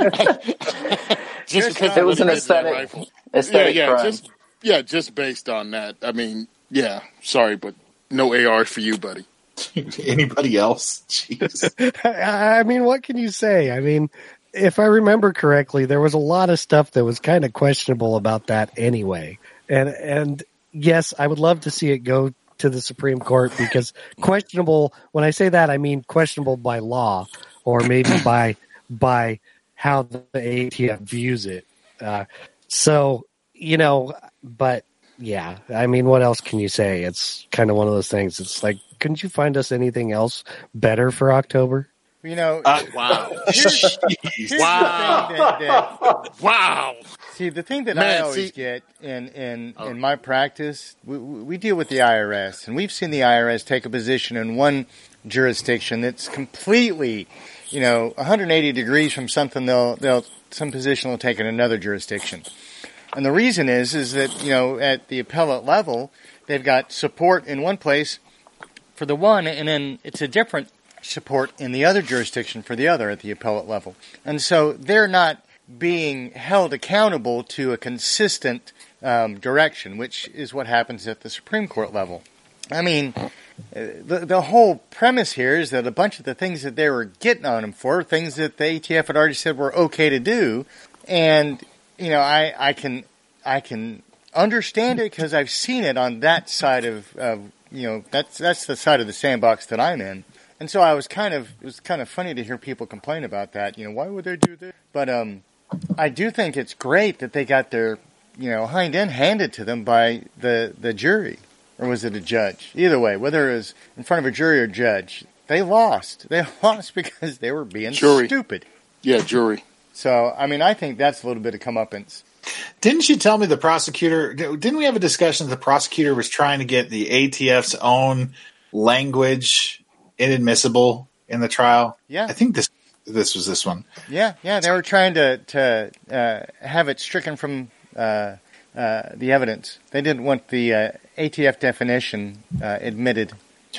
because It was an aesthetic- rifle. aesthetic yeah, yeah, crime. just yeah, just based on that. I mean, yeah, sorry, but no AR for you, buddy. Anybody else? Jeez. I I mean, what can you say? I mean, if I remember correctly, there was a lot of stuff that was kind of questionable about that anyway. And and yes, I would love to see it go to the Supreme Court because questionable. When I say that, I mean questionable by law or maybe by by how the ATF views it. Uh, so you know, but yeah, I mean, what else can you say? It's kind of one of those things. It's like, couldn't you find us anything else better for October? You know. Uh, wow, here's, here's Wow. the thing that, that wow. See, the thing that I always see- get in in, in my practice, we, we deal with the IRS, and we've seen the IRS take a position in one jurisdiction that's completely, you know, 180 degrees from something they'll they'll some position they'll take in another jurisdiction. And the reason is is that you know at the appellate level, they've got support in one place for the one, and then it's a different support in the other jurisdiction for the other at the appellate level. And so they're not being held accountable to a consistent um, direction, which is what happens at the Supreme Court level. I mean, the, the whole premise here is that a bunch of the things that they were getting on him for, things that the ATF had already said were okay to do, and you know, I, I can I can understand it because I've seen it on that side of, of you know that's that's the side of the sandbox that I'm in. And so I was kind of it was kind of funny to hear people complain about that. You know, why would they do this? But um, I do think it's great that they got their you know hind end handed to them by the the jury, or was it a judge? Either way, whether it was in front of a jury or judge, they lost. They lost because they were being Jury. stupid. Yeah, jury. So I mean, I think that's a little bit of comeuppance. Didn't you tell me the prosecutor? Didn't we have a discussion that the prosecutor was trying to get the ATF's own language inadmissible in the trial? Yeah. I think this this was this one. Yeah, yeah, they were trying to to uh, have it stricken from uh, uh, the evidence. They didn't want the uh, ATF definition uh, admitted,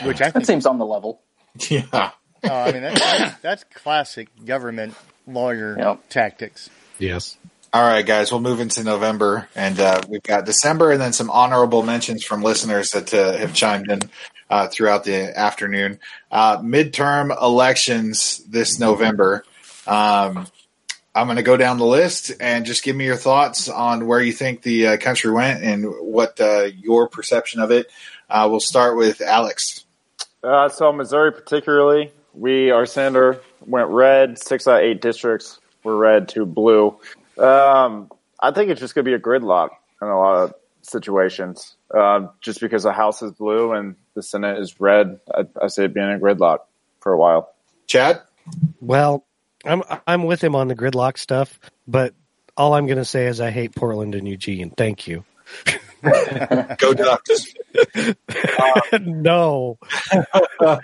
which I think That seems on the level. Yeah. oh, I mean, that's, that's, that's classic government lawyer Yep. tactics. Yes. All right, guys, we'll move into November, and uh, we've got December, and then some honorable mentions from listeners that uh, have chimed in uh, throughout the afternoon. Uh, midterm elections this November. Um, I'm going to go down the list and just give me your thoughts on where you think the uh, country went and what uh, your perception of it. We'll start with Alex. So Missouri, particularly, we our senator went red. Six out of eight districts were red to blue. Um, I think it's just going to be a gridlock in a lot of situations. Uh, just because the House is blue and the Senate is red, I, I say it being a gridlock for a while. Chad? Well, I'm I'm with him on the gridlock stuff, but all I'm going to say is I hate Portland and Eugene. Thank you. Go Ducks. no.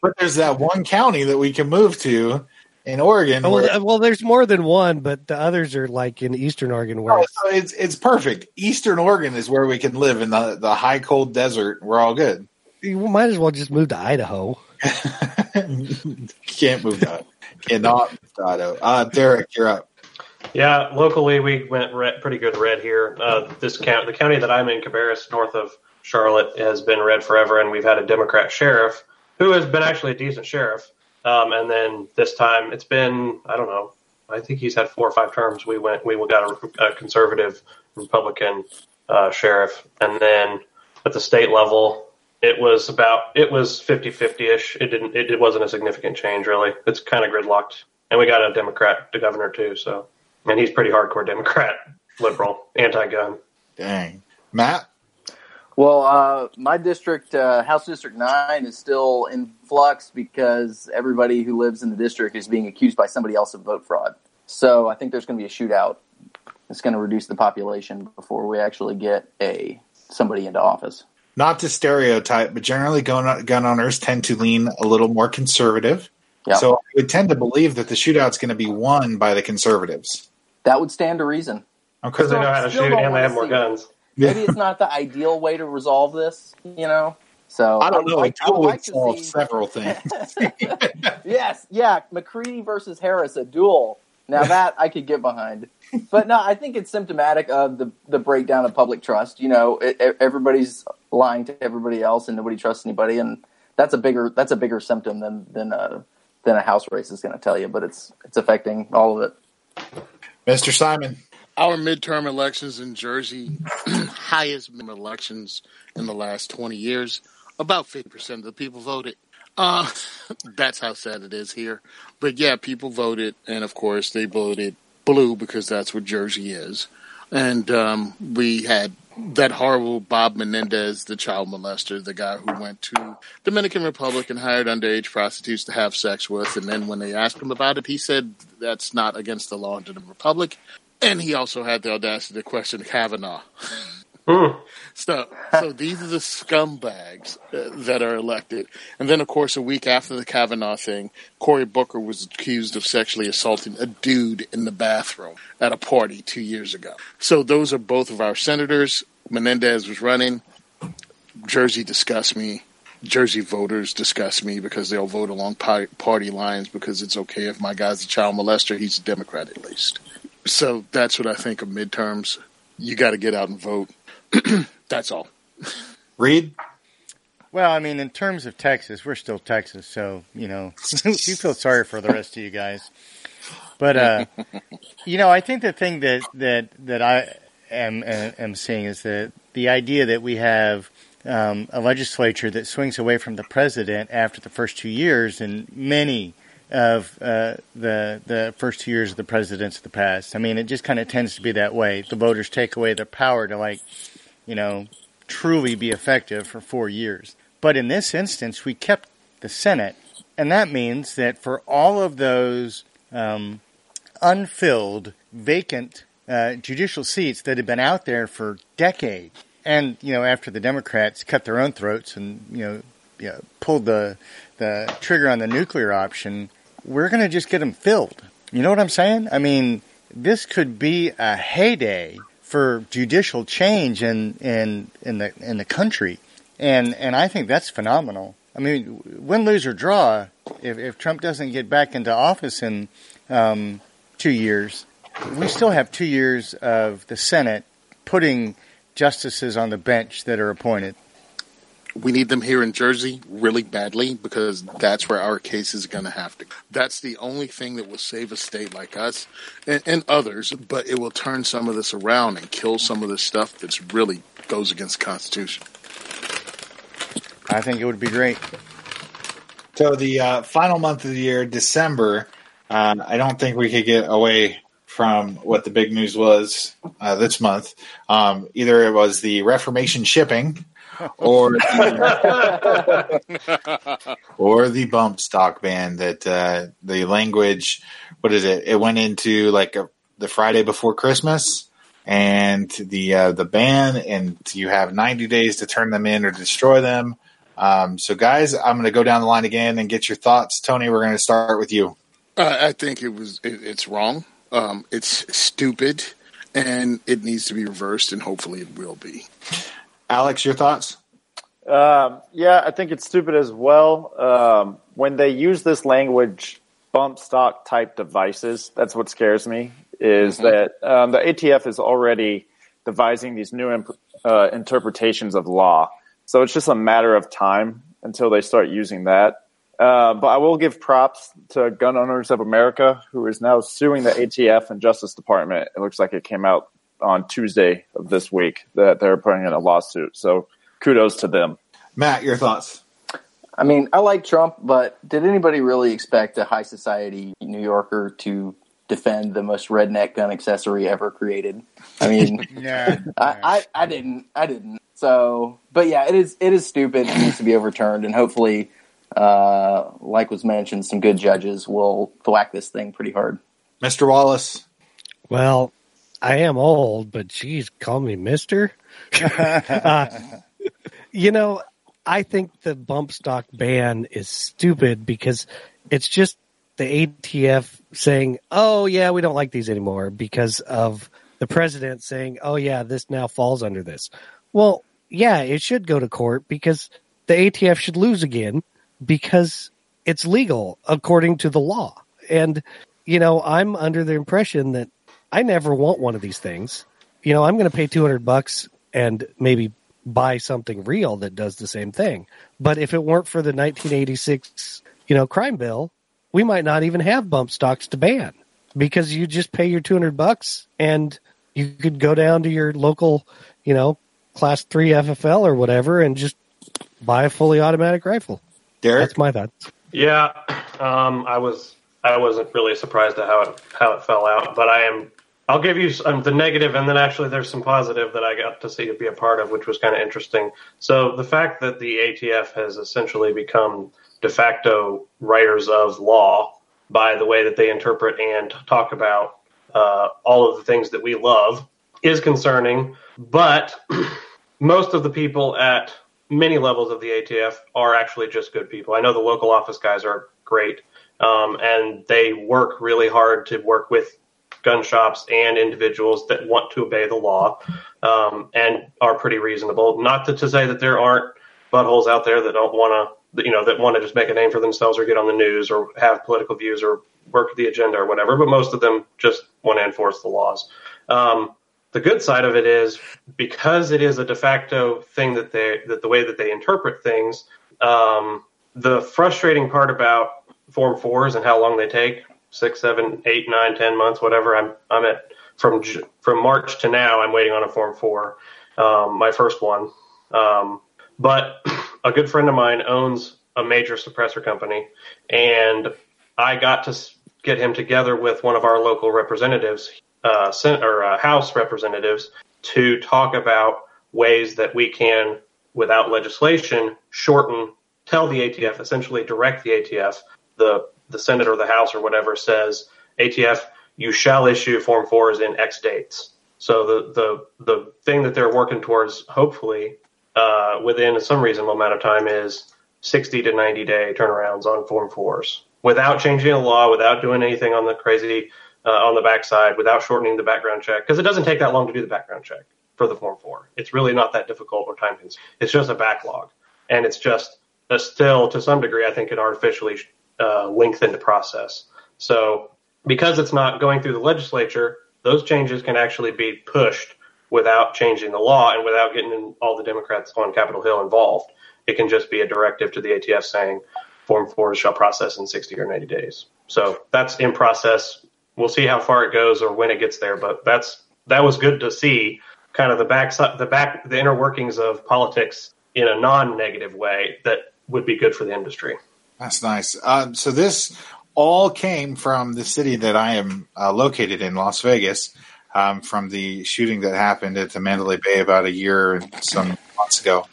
But there's that one county that we can move to in Oregon. where- Well, well, there's more than one, but the others are like in Eastern Oregon where Oh, so it's it's perfect. Eastern Oregon is where we can live in the the high cold desert. We're all good. you might as well just move to Idaho. Can't move that. Cannot move that Uh, Derek, you're up. Yeah, locally we went red, pretty good red here. Uh, this county, the county that I'm in, Cabarrus, north of Charlotte, has been red forever, and we've had a Democrat sheriff who has been actually a decent sheriff. Um, and then this time, it's been I don't know. I think he's had four or five terms. We went, we got a, a conservative Republican uh, sheriff, and then at the state level, it was about it was 50-50ish. It didn't it, it wasn't a significant change really. It's kind of gridlocked, and we got a Democrat the governor too. So, and he's pretty hardcore Democrat, liberal, anti-gun. Dang, Matt. Well, uh, my district, uh, House District 9, is still in flux because everybody who lives in the district is being accused by somebody else of vote fraud. So I think there's going to be a shootout. It's going to reduce the population before we actually get a somebody into office. Not to stereotype, but generally gun, gun owners tend to lean a little more conservative. Yep. So I would tend to believe that the shootout's going to be won by the conservatives. That would stand to reason. Because they know how to shoot and they have more guns maybe it's not the ideal way to resolve this, you know. So I don't know. Like, a duel would like solve see... several things. yes, yeah, McCready versus Harris, a duel. Now that I could get behind, but no, I think it's symptomatic of the the breakdown of public trust. You know, it, it, everybody's lying to everybody else, and nobody trusts anybody, and that's a bigger that's a bigger symptom than than a than a house race is going to tell you. But it's it's affecting all of it. Mr. Simon. Our midterm elections in Jersey, highest elections in the last 20 years, about 50% of the people voted. Uh, that's how sad it is here. But yeah, people voted, and of course, they voted blue because that's what Jersey is. And um, we had that horrible Bob Menendez, the child molester, the guy who went to Dominican Republic and hired underage prostitutes to have sex with. And then when they asked him about it, he said that's not against the law in the Republic. And he also had the audacity to question Kavanaugh. Mm. So, so these are the scumbags uh, that are elected. And then, of course, a week after the Kavanaugh thing, Cory Booker was accused of sexually assaulting a dude in the bathroom at a party two years ago. So those are both of our senators. Menendez was running. Jersey disgusts me. Jersey voters disgust me because they'll vote along party lines because it's okay if my guy's a child molester, he's a Democrat at least. So that's what I think of midterms. You got to get out and vote. that's all. Reed? Well, I mean, in terms of Texas, we're still Texas, so you know, you feel sorry for the rest of you guys. But uh, you know, I think the thing that that that I am am seeing is that the idea that we have um, a legislature that swings away from the president after the first two years, and many of uh, the the first two years of the presidents of the past. I mean, it just kind of tends to be that way. The voters take away their power to like, you know, truly be effective for four years. But in this instance, we kept the Senate, and that means that for all of those um, unfilled, vacant uh, judicial seats that have been out there for decades, and you know, after the Democrats cut their own throats and you know, you know pulled the the trigger on the nuclear option, we're going to just get them filled. You know what I'm saying? I mean, this could be a heyday for judicial change in in in the in the country, and and I think that's phenomenal. I mean, win, lose or draw, if, if Trump doesn't get back into office in um, two years, we still have two years of the Senate putting justices on the bench that are appointed we need them here in Jersey really badly because that's where our case is going to have to. That's the only thing that will save a state like us and, and, others, but it will turn some of this around and kill some of the stuff that's really goes against the Constitution. I think it would be great. So the uh, final month of the year, December, uh, I don't think we could get away from what the big news was uh, this month. Um, either it was the Reformation shipping or the, or the bump stock ban that uh, the language. What is it? It went into like a, the Friday before Christmas, and the uh, the ban, and you have ninety days to turn them in or destroy them. Um, so, guys, I'm going to go down the line again and get your thoughts. Tony, we're going to start with you. Uh, I think it was it, it's wrong. Um, it's stupid, and it needs to be reversed, and hopefully, it will be. Alex, your thoughts? Um, yeah, I think it's stupid as well. Um, when they use this language, bump stock type devices, that's what scares me. Is mm-hmm. that um, the ATF is already devising these new imp- uh, interpretations of law, so it's just a matter of time until they start using that. Uh, but I will give props to Gun Owners of America, who is now suing the ATF and Justice Department. It looks like it came out on Tuesday of this week that they're putting in a lawsuit. So kudos to them. Matt, your thoughts? I mean, I like Trump, but did anybody really expect a high society New Yorker to defend the most redneck gun accessory ever created? I mean, yeah, I, I, I didn't, I didn't. So, but yeah, it is, it is stupid. It needs to be overturned, and hopefully, uh, like was mentioned, some good judges will thwack this thing pretty hard. Mr. Wallace. Well, I am old, but geez, call me Mister. uh, you know, I think the bump stock ban is stupid because it's just the ATF saying, "Oh yeah, we don't like these anymore," because of the president saying, "Oh yeah, this now falls under this." Well, yeah, it should go to court because the ATF should lose again because it's legal according to the law. And you know, I'm under the impression that I never want one of these things. You know, I'm going to pay 200 bucks and maybe buy something real that does the same thing. But if it weren't for the 1986, you know, crime bill, we might not even have bump stocks to ban because you just pay your 200 bucks and you could go down to your local, you know, class 3 FFL or whatever and just buy a fully automatic rifle. Derek? That's my thoughts. Yeah, um, I was I wasn't really surprised at how it how it fell out, but I am I'll give you um, the negative, and then actually there's some positive that I got to see to be a part of, which was kind of interesting. So the fact that the ATF has essentially become de facto writers of law by the way that they interpret and talk about uh, all of the things that we love is concerning. But most of the people at many levels of the ATF are actually just good people. I know the local office guys are great, um, and they work really hard to work with gun shops and individuals that want to obey the law um, and are pretty reasonable. Not to, to say that there aren't buttholes out there that don't want to, you know, that want to just make a name for themselves or get on the news or have political views or work the agenda or whatever. But most of them just want to enforce the laws. Um, the good side of it is because it is a de facto thing that they that the way that they interpret things. Um, the frustrating part about Form Fours and how long they take six, seven, eight, nine, ten months, whatever. I'm I'm at from from March to now. I'm waiting on a Form Four, um, my first one. Um, but a good friend of mine owns a major suppressor company, and I got to get him together with one of our local representatives, uh, or uh, House representatives, to talk about ways that we can, without legislation, shorten, tell the ATF, essentially direct the ATF the the Senate or the House or whatever says ATF, you shall issue Form Fours in X dates. So the the the thing that they're working towards, hopefully, uh, within some reasonable amount of time, is 60 to 90 day turnarounds on Form Fours without changing the law, without doing anything on the crazy uh, on the backside, without shortening the background check, because it doesn't take that long to do the background check for the Form Four. It's really not that difficult or time consuming. It's just a backlog, and it's just a still to some degree, I think, an artificially uh, lengthen the process. So because it's not going through the legislature, those changes can actually be pushed without changing the law and without getting all the Democrats on Capitol Hill involved. It can just be a directive to the ATF saying Form 4 shall process in 60 or 90 days. So that's in process. We'll see how far it goes or when it gets there, but that's that was good to see kind of the back the back the inner workings of politics in a non-negative way that would be good for the industry. That's nice. Um, so this all came from the city that I am uh, located in, Las Vegas, um, from the shooting that happened at the Mandalay Bay about a year and some months ago.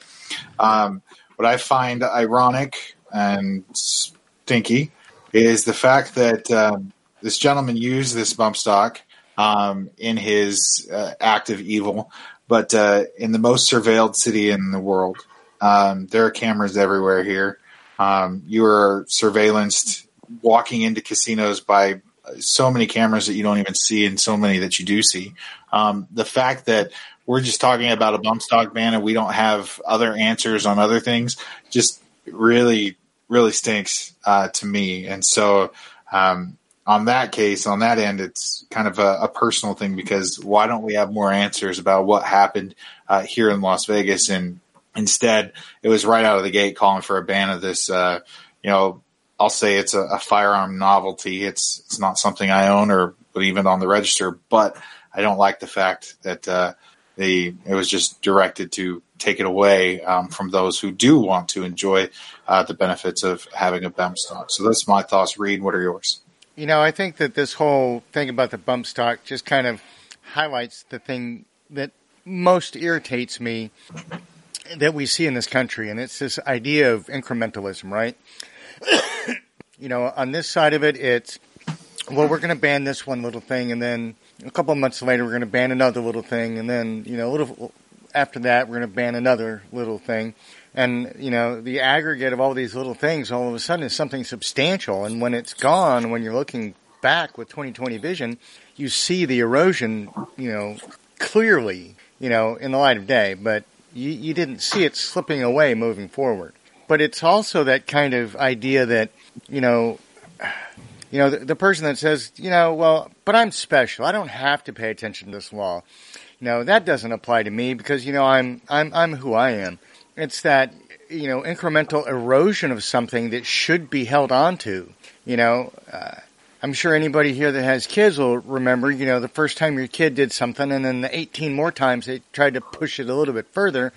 Um, what I find ironic and stinky is the fact that um, this gentleman used this bump stock um, in his uh, act of evil, but uh, in the most surveilled city in the world. Um, there are cameras everywhere here. Um, you are surveillanced walking into casinos by so many cameras that you don't even see and so many that you do see. Um, the fact that we're just talking about a bump stock ban and we don't have other answers on other things, just really, really stinks uh, to me. And so, um, on that case, on that end, it's kind of a, a, personal thing because why don't we have more answers about what happened uh, here in Las Vegas? And instead, it was right out of the gate calling for a ban of this. Uh, you know, I'll say it's a, a, firearm novelty. It's it's not something I own or even on the register, but I don't like the fact that uh, they it was just directed to take it away um, from those who do want to enjoy uh, the benefits of having a bump stock. So that's my thoughts. Reed, what are yours? You know, I think that this whole thing about the bump stock just kind of highlights the thing that most irritates me that we see in this country, and it's this idea of incrementalism, right? you know, on this side of it, it's well, we're going to ban this one little thing, and then a couple of months later, we're going to ban another little thing, and then you know, a little after that, we're going to ban another little thing, and you know, the aggregate of all these little things, all of a sudden, is something substantial, and when it's gone, when you're looking back with 2020 vision, you see the erosion, you know, clearly, you know, in the light of day, but you, you didn't see it slipping away moving forward. But it's also that kind of idea that, you know, you know, the, the, person that says, you know, well, but I'm special. I don't have to pay attention to this law. Know, that doesn't apply to me because, you know, I'm, I'm, I'm who I am. It's that, you know, incremental erosion of something that should be held on to. You know, uh, I'm sure anybody here that has kids will remember, you know, the first time your kid did something and then the 18 more times they tried to push it a little bit further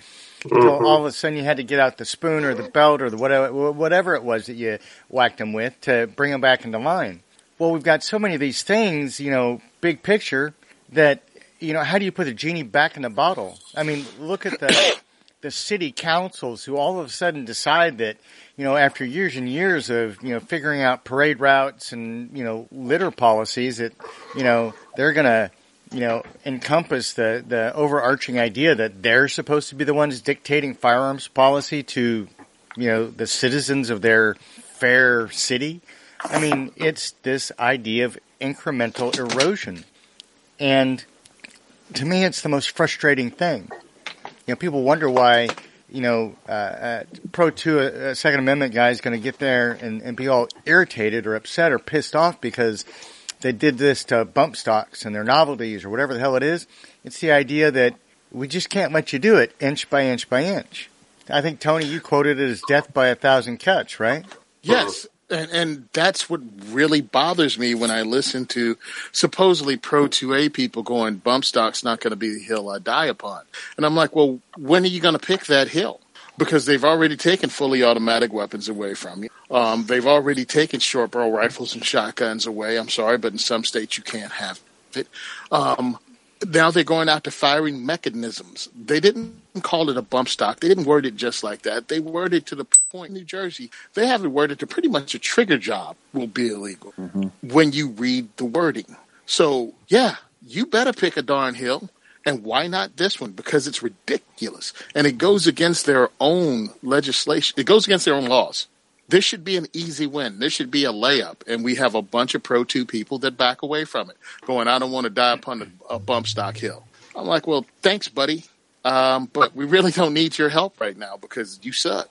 Mm-hmm. all of a sudden you had to get out the spoon or the belt or the whatever, whatever it was that you whacked them with to bring them back into line. Well, we've got so many of these things, you know, big picture that, you know, how do you put the genie back in the bottle? I mean, look at the, the city councils who all of a sudden decide that, you know, after years and years of, you know, figuring out parade routes and, you know, litter policies that, you know, they're going to, you know, encompass the, the overarching idea that they're supposed to be the ones dictating firearms policy to, you know, the citizens of their fair city. I mean, it's this idea of incremental erosion. And to me, it's the most frustrating thing. You know, people wonder why, you know, uh, uh, Pro 2, a, a Second Amendment guy is going to get there and, and be all irritated or upset or pissed off because they did this to bump stocks and their novelties or whatever the hell it is. It's the idea that we just can't let you do it inch by inch by inch. I think Tony, you quoted it as death by a thousand cuts, right? Yes. And, and that's what really bothers me when I listen to supposedly pro 2A people going, bump stock's not going to be the hill I die upon. And I'm like, well, when are you going to pick that hill? because they've already taken fully automatic weapons away from you. Um, they've already taken short barrel rifles and shotguns away. I'm sorry, but in some states you can't have it. Um, now they're going out to firing mechanisms. They didn't call it a bump stock. They didn't word it just like that. They worded it to the point New Jersey. They have it worded to pretty much a trigger job will be illegal mm-hmm. when you read the wording. So yeah, you better pick a darn hill and why not this one? Because it's ridiculous. And it goes against their own legislation. It goes against their own laws. This should be an easy win. This should be a layup. And we have a bunch of Pro 2 people that back away from it, going, I don't want to die upon a, bump stock hill. I'm like, well, thanks, buddy. Um, but we really don't need your help right now because you suck.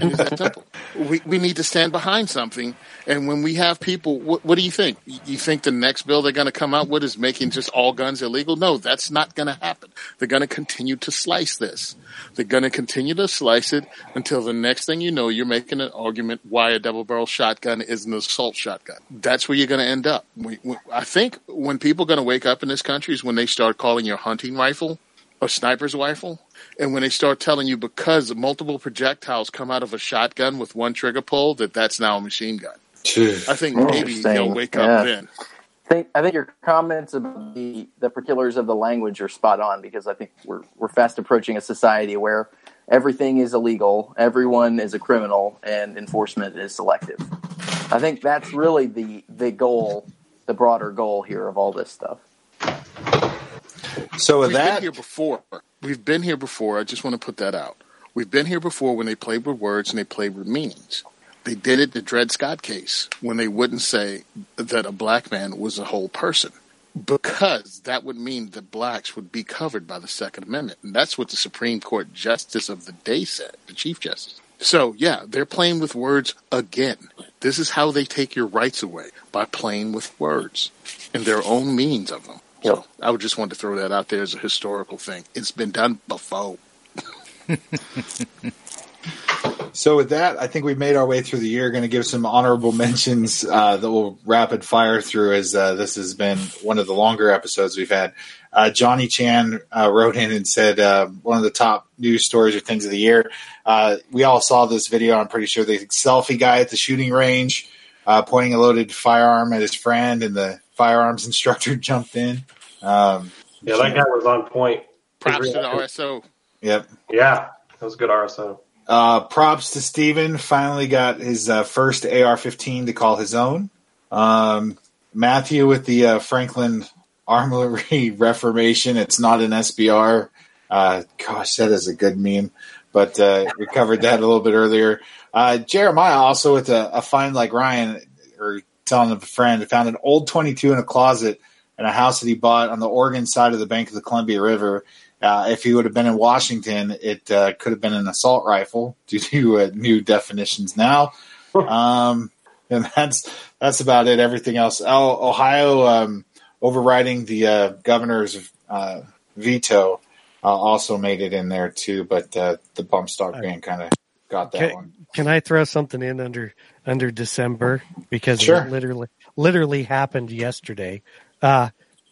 We, we need to stand behind something. And when we have people, what, what do you think? You think the next bill they're going to come out with is making just all guns illegal? No, that's not going to happen. They're going to continue to slice this. They're going to continue to slice it until the next thing you know, you're making an argument why a double barrel shotgun is an assault shotgun. That's where you're going to end up. We, we, I think when people are going to wake up in this country is when they start calling your hunting rifle a sniper's rifle. And when they start telling you because multiple projectiles come out of a shotgun with one trigger pull, that that's now a machine gun. I think oh, maybe he'll wake yeah. up then. I think, I think your comments about the, the particulars of the language are spot on because I think we're, we're fast approaching a society where everything is illegal, everyone is a criminal, and enforcement is selective. I think that's really the, the goal, the broader goal here of all this stuff. So with We've that, been here before. We've been here before. I just want to put that out. We've been here before when they played with words and they played with meanings. They did it in the Dred Scott case when they wouldn't say that a black man was a whole person. because that would mean that blacks would be covered by the Second Amendment. And that's what the Supreme Court Justice of the day said, the Chief Justice. So, yeah, they're playing with words again. This is how they take your rights away by playing with words and their own meanings of them. So, I would just want to throw that out there as a historical thing. It's been done before. So with that, I think we've made our way through the year. Going to give some honorable mentions uh, that we'll rapid fire through, as uh, this has been one of the longer episodes we've had. Uh, Johnny Chan uh, wrote in and said uh, one of the top news stories or things of the year. Uh, we all saw this video. I'm pretty sure the selfie guy at the shooting range pointing a loaded firearm at his friend, and the firearms instructor jumped in. Um, yeah, that guy was on point. Props to the RSO. Yep. Yeah, that was good RSO. Uh, props to Steven. Finally got his uh, first AR-15 to call his own. Um, Matthew with the uh, Franklin Armory Reformation. It's not an SBR. Uh, gosh, that is a good meme. But uh, we covered that a little bit earlier. Uh, Jeremiah also with a, a find like Ryan, or telling of a friend, found an old 22 in a closet in a house that he bought on the Oregon side of the bank of the Columbia River. Uh, if he would have been in Washington, it uh, could have been an assault rifle due to uh, new definitions now. Um, and that's that's about it. Everything else, oh, Ohio um, overriding the uh, governor's uh, veto uh, also made it in there too, but the bump stock ban kind of got that can, one. Can I throw something in under under December because sure. it literally literally happened yesterday,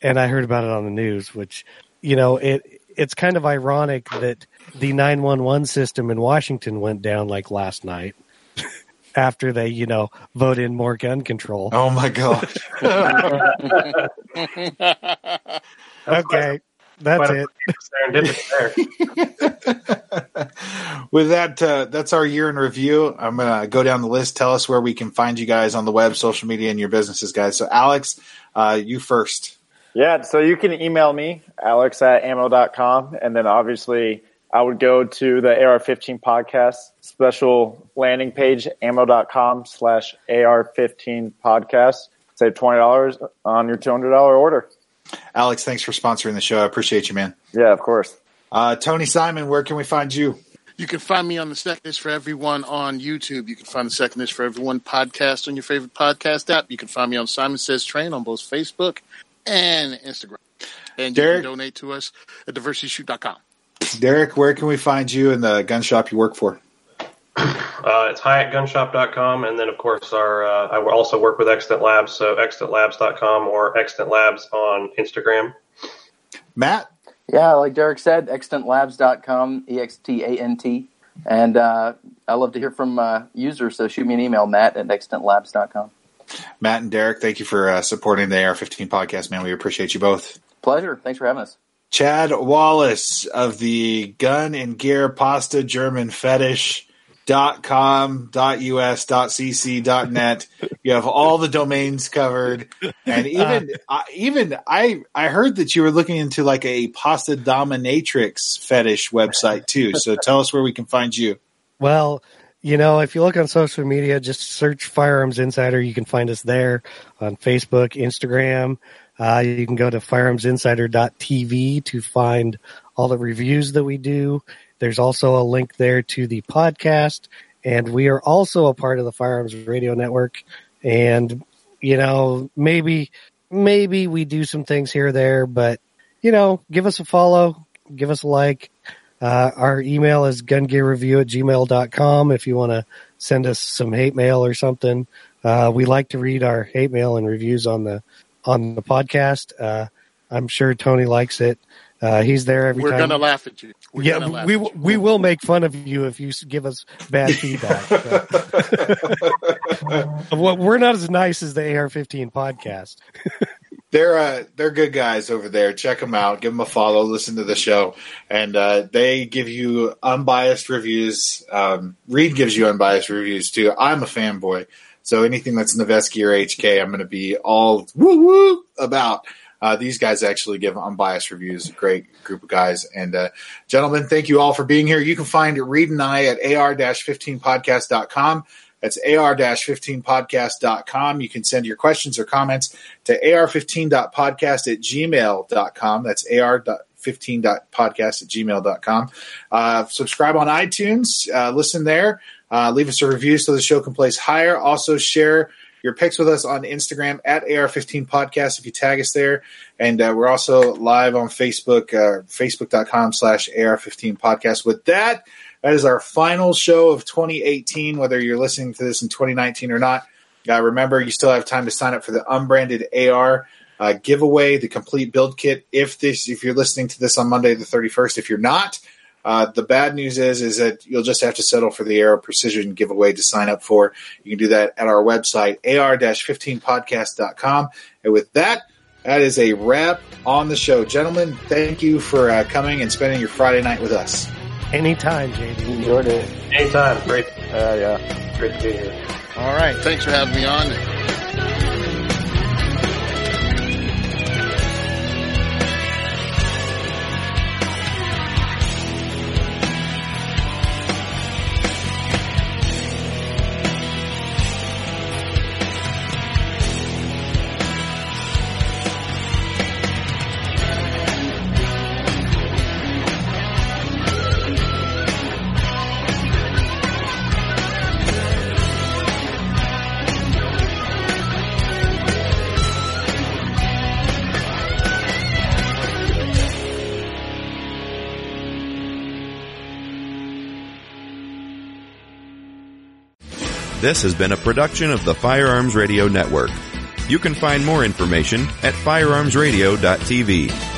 and I heard about it on the news, which you know it it's kind of ironic that the 911 system in Washington went down like last night after they, you know, vote in more gun control. Oh my gosh. okay. That's it. With that, uh, that's our year in review. I'm going to go down the list. Tell us where we can find you guys on the web, social media, and your businesses, guys. So, Alex, uh, you first. Yeah, so you can email me, alex at ammo.com. And then obviously I would go to the AR15 podcast special landing page, ammo.com slash AR15 podcast. Save $20 on your $200 order. Alex, thanks for sponsoring the show. I appreciate you, man. Yeah, of course. Uh, Tony Simon, where can we find you? You can find me on the Second is for Everyone on YouTube. You can find the Second is for Everyone podcast on your favorite podcast app. You can find me on Simon Says Train on both Facebook and Instagram. And Derek, you can donate to us at diversityshoot.com. Derek, where can we find you in the gun shop you work for? Uh, it's hyattgunshop.com. And then, of course, our uh, I also work with Extant Labs, so extantlabs.com or Extant Labs on Instagram. Matt? Yeah, like Derek said, extantlabs.com, E X T A N T. And uh, I love to hear from uh, users, so shoot me an email, matt at extantlabs.com. Matt and Derek, thank you for uh, supporting the AR15 podcast, man. We appreciate you both. Pleasure. Thanks for having us. Chad Wallace of the Gun and Gear Pasta German Fetish dot com dot us dot cc dot net you have all the domains covered and even uh, even i i heard that you were looking into like a pasta dominatrix fetish website too so tell us where we can find you well you know, if you look on social media, just search Firearms Insider. You can find us there on Facebook, Instagram. Uh, you can go to firearmsinsider.tv to find all the reviews that we do. There's also a link there to the podcast. And we are also a part of the Firearms Radio Network. And, you know, maybe, maybe we do some things here or there, but, you know, give us a follow, give us a like. Uh, our email is gungearreview at gmail.com if you want to send us some hate mail or something. Uh, we like to read our hate mail and reviews on the on the podcast. Uh, I'm sure Tony likes it. Uh, he's there every We're time. gonna laugh at you. We're yeah, we we will make fun of you if you give us bad feedback. well, we're not as nice as the AR-15 podcast. they're uh, they're good guys over there. Check them out. Give them a follow. Listen to the show, and uh, they give you unbiased reviews. Um, Reed gives you unbiased reviews too. I'm a fanboy, so anything that's Noveske or HK, I'm going to be all woo woo about. Uh, these guys actually give unbiased reviews. Great group of guys. And uh, gentlemen, thank you all for being here. You can find Reed and I at ar-15podcast.com That's ar-15podcast.com. You can send your questions or comments to ar15.podcast at gmail.com. That's ar.15.podcast at gmail.com. Uh, subscribe on iTunes. Uh, listen there. Uh, leave us a review so the show can place higher. Also share your picks with us on Instagram at AR15 Podcast if you tag us there. And uh, we're also live on Facebook, uh, facebook.com slash AR15 Podcast. With that, that is our final show of 2018, whether you're listening to this in 2019 or not. Uh, remember, you still have time to sign up for the unbranded AR uh, giveaway, the complete build kit. If this, if you're listening to this on Monday the 31st, if you're not, uh, the bad news is is that you'll just have to settle for the Aero Precision giveaway to sign up for. You can do that at our website, ar-15podcast.com. And with that, that is a wrap on the show. Gentlemen, thank you for uh, coming and spending your Friday night with us. Anytime, JD. Enjoyed it. Anytime. Great. Uh, yeah. Great to be here. All right. Thanks for having me on. This has been a production of the Firearms Radio Network. You can find more information at firearmsradio.tv.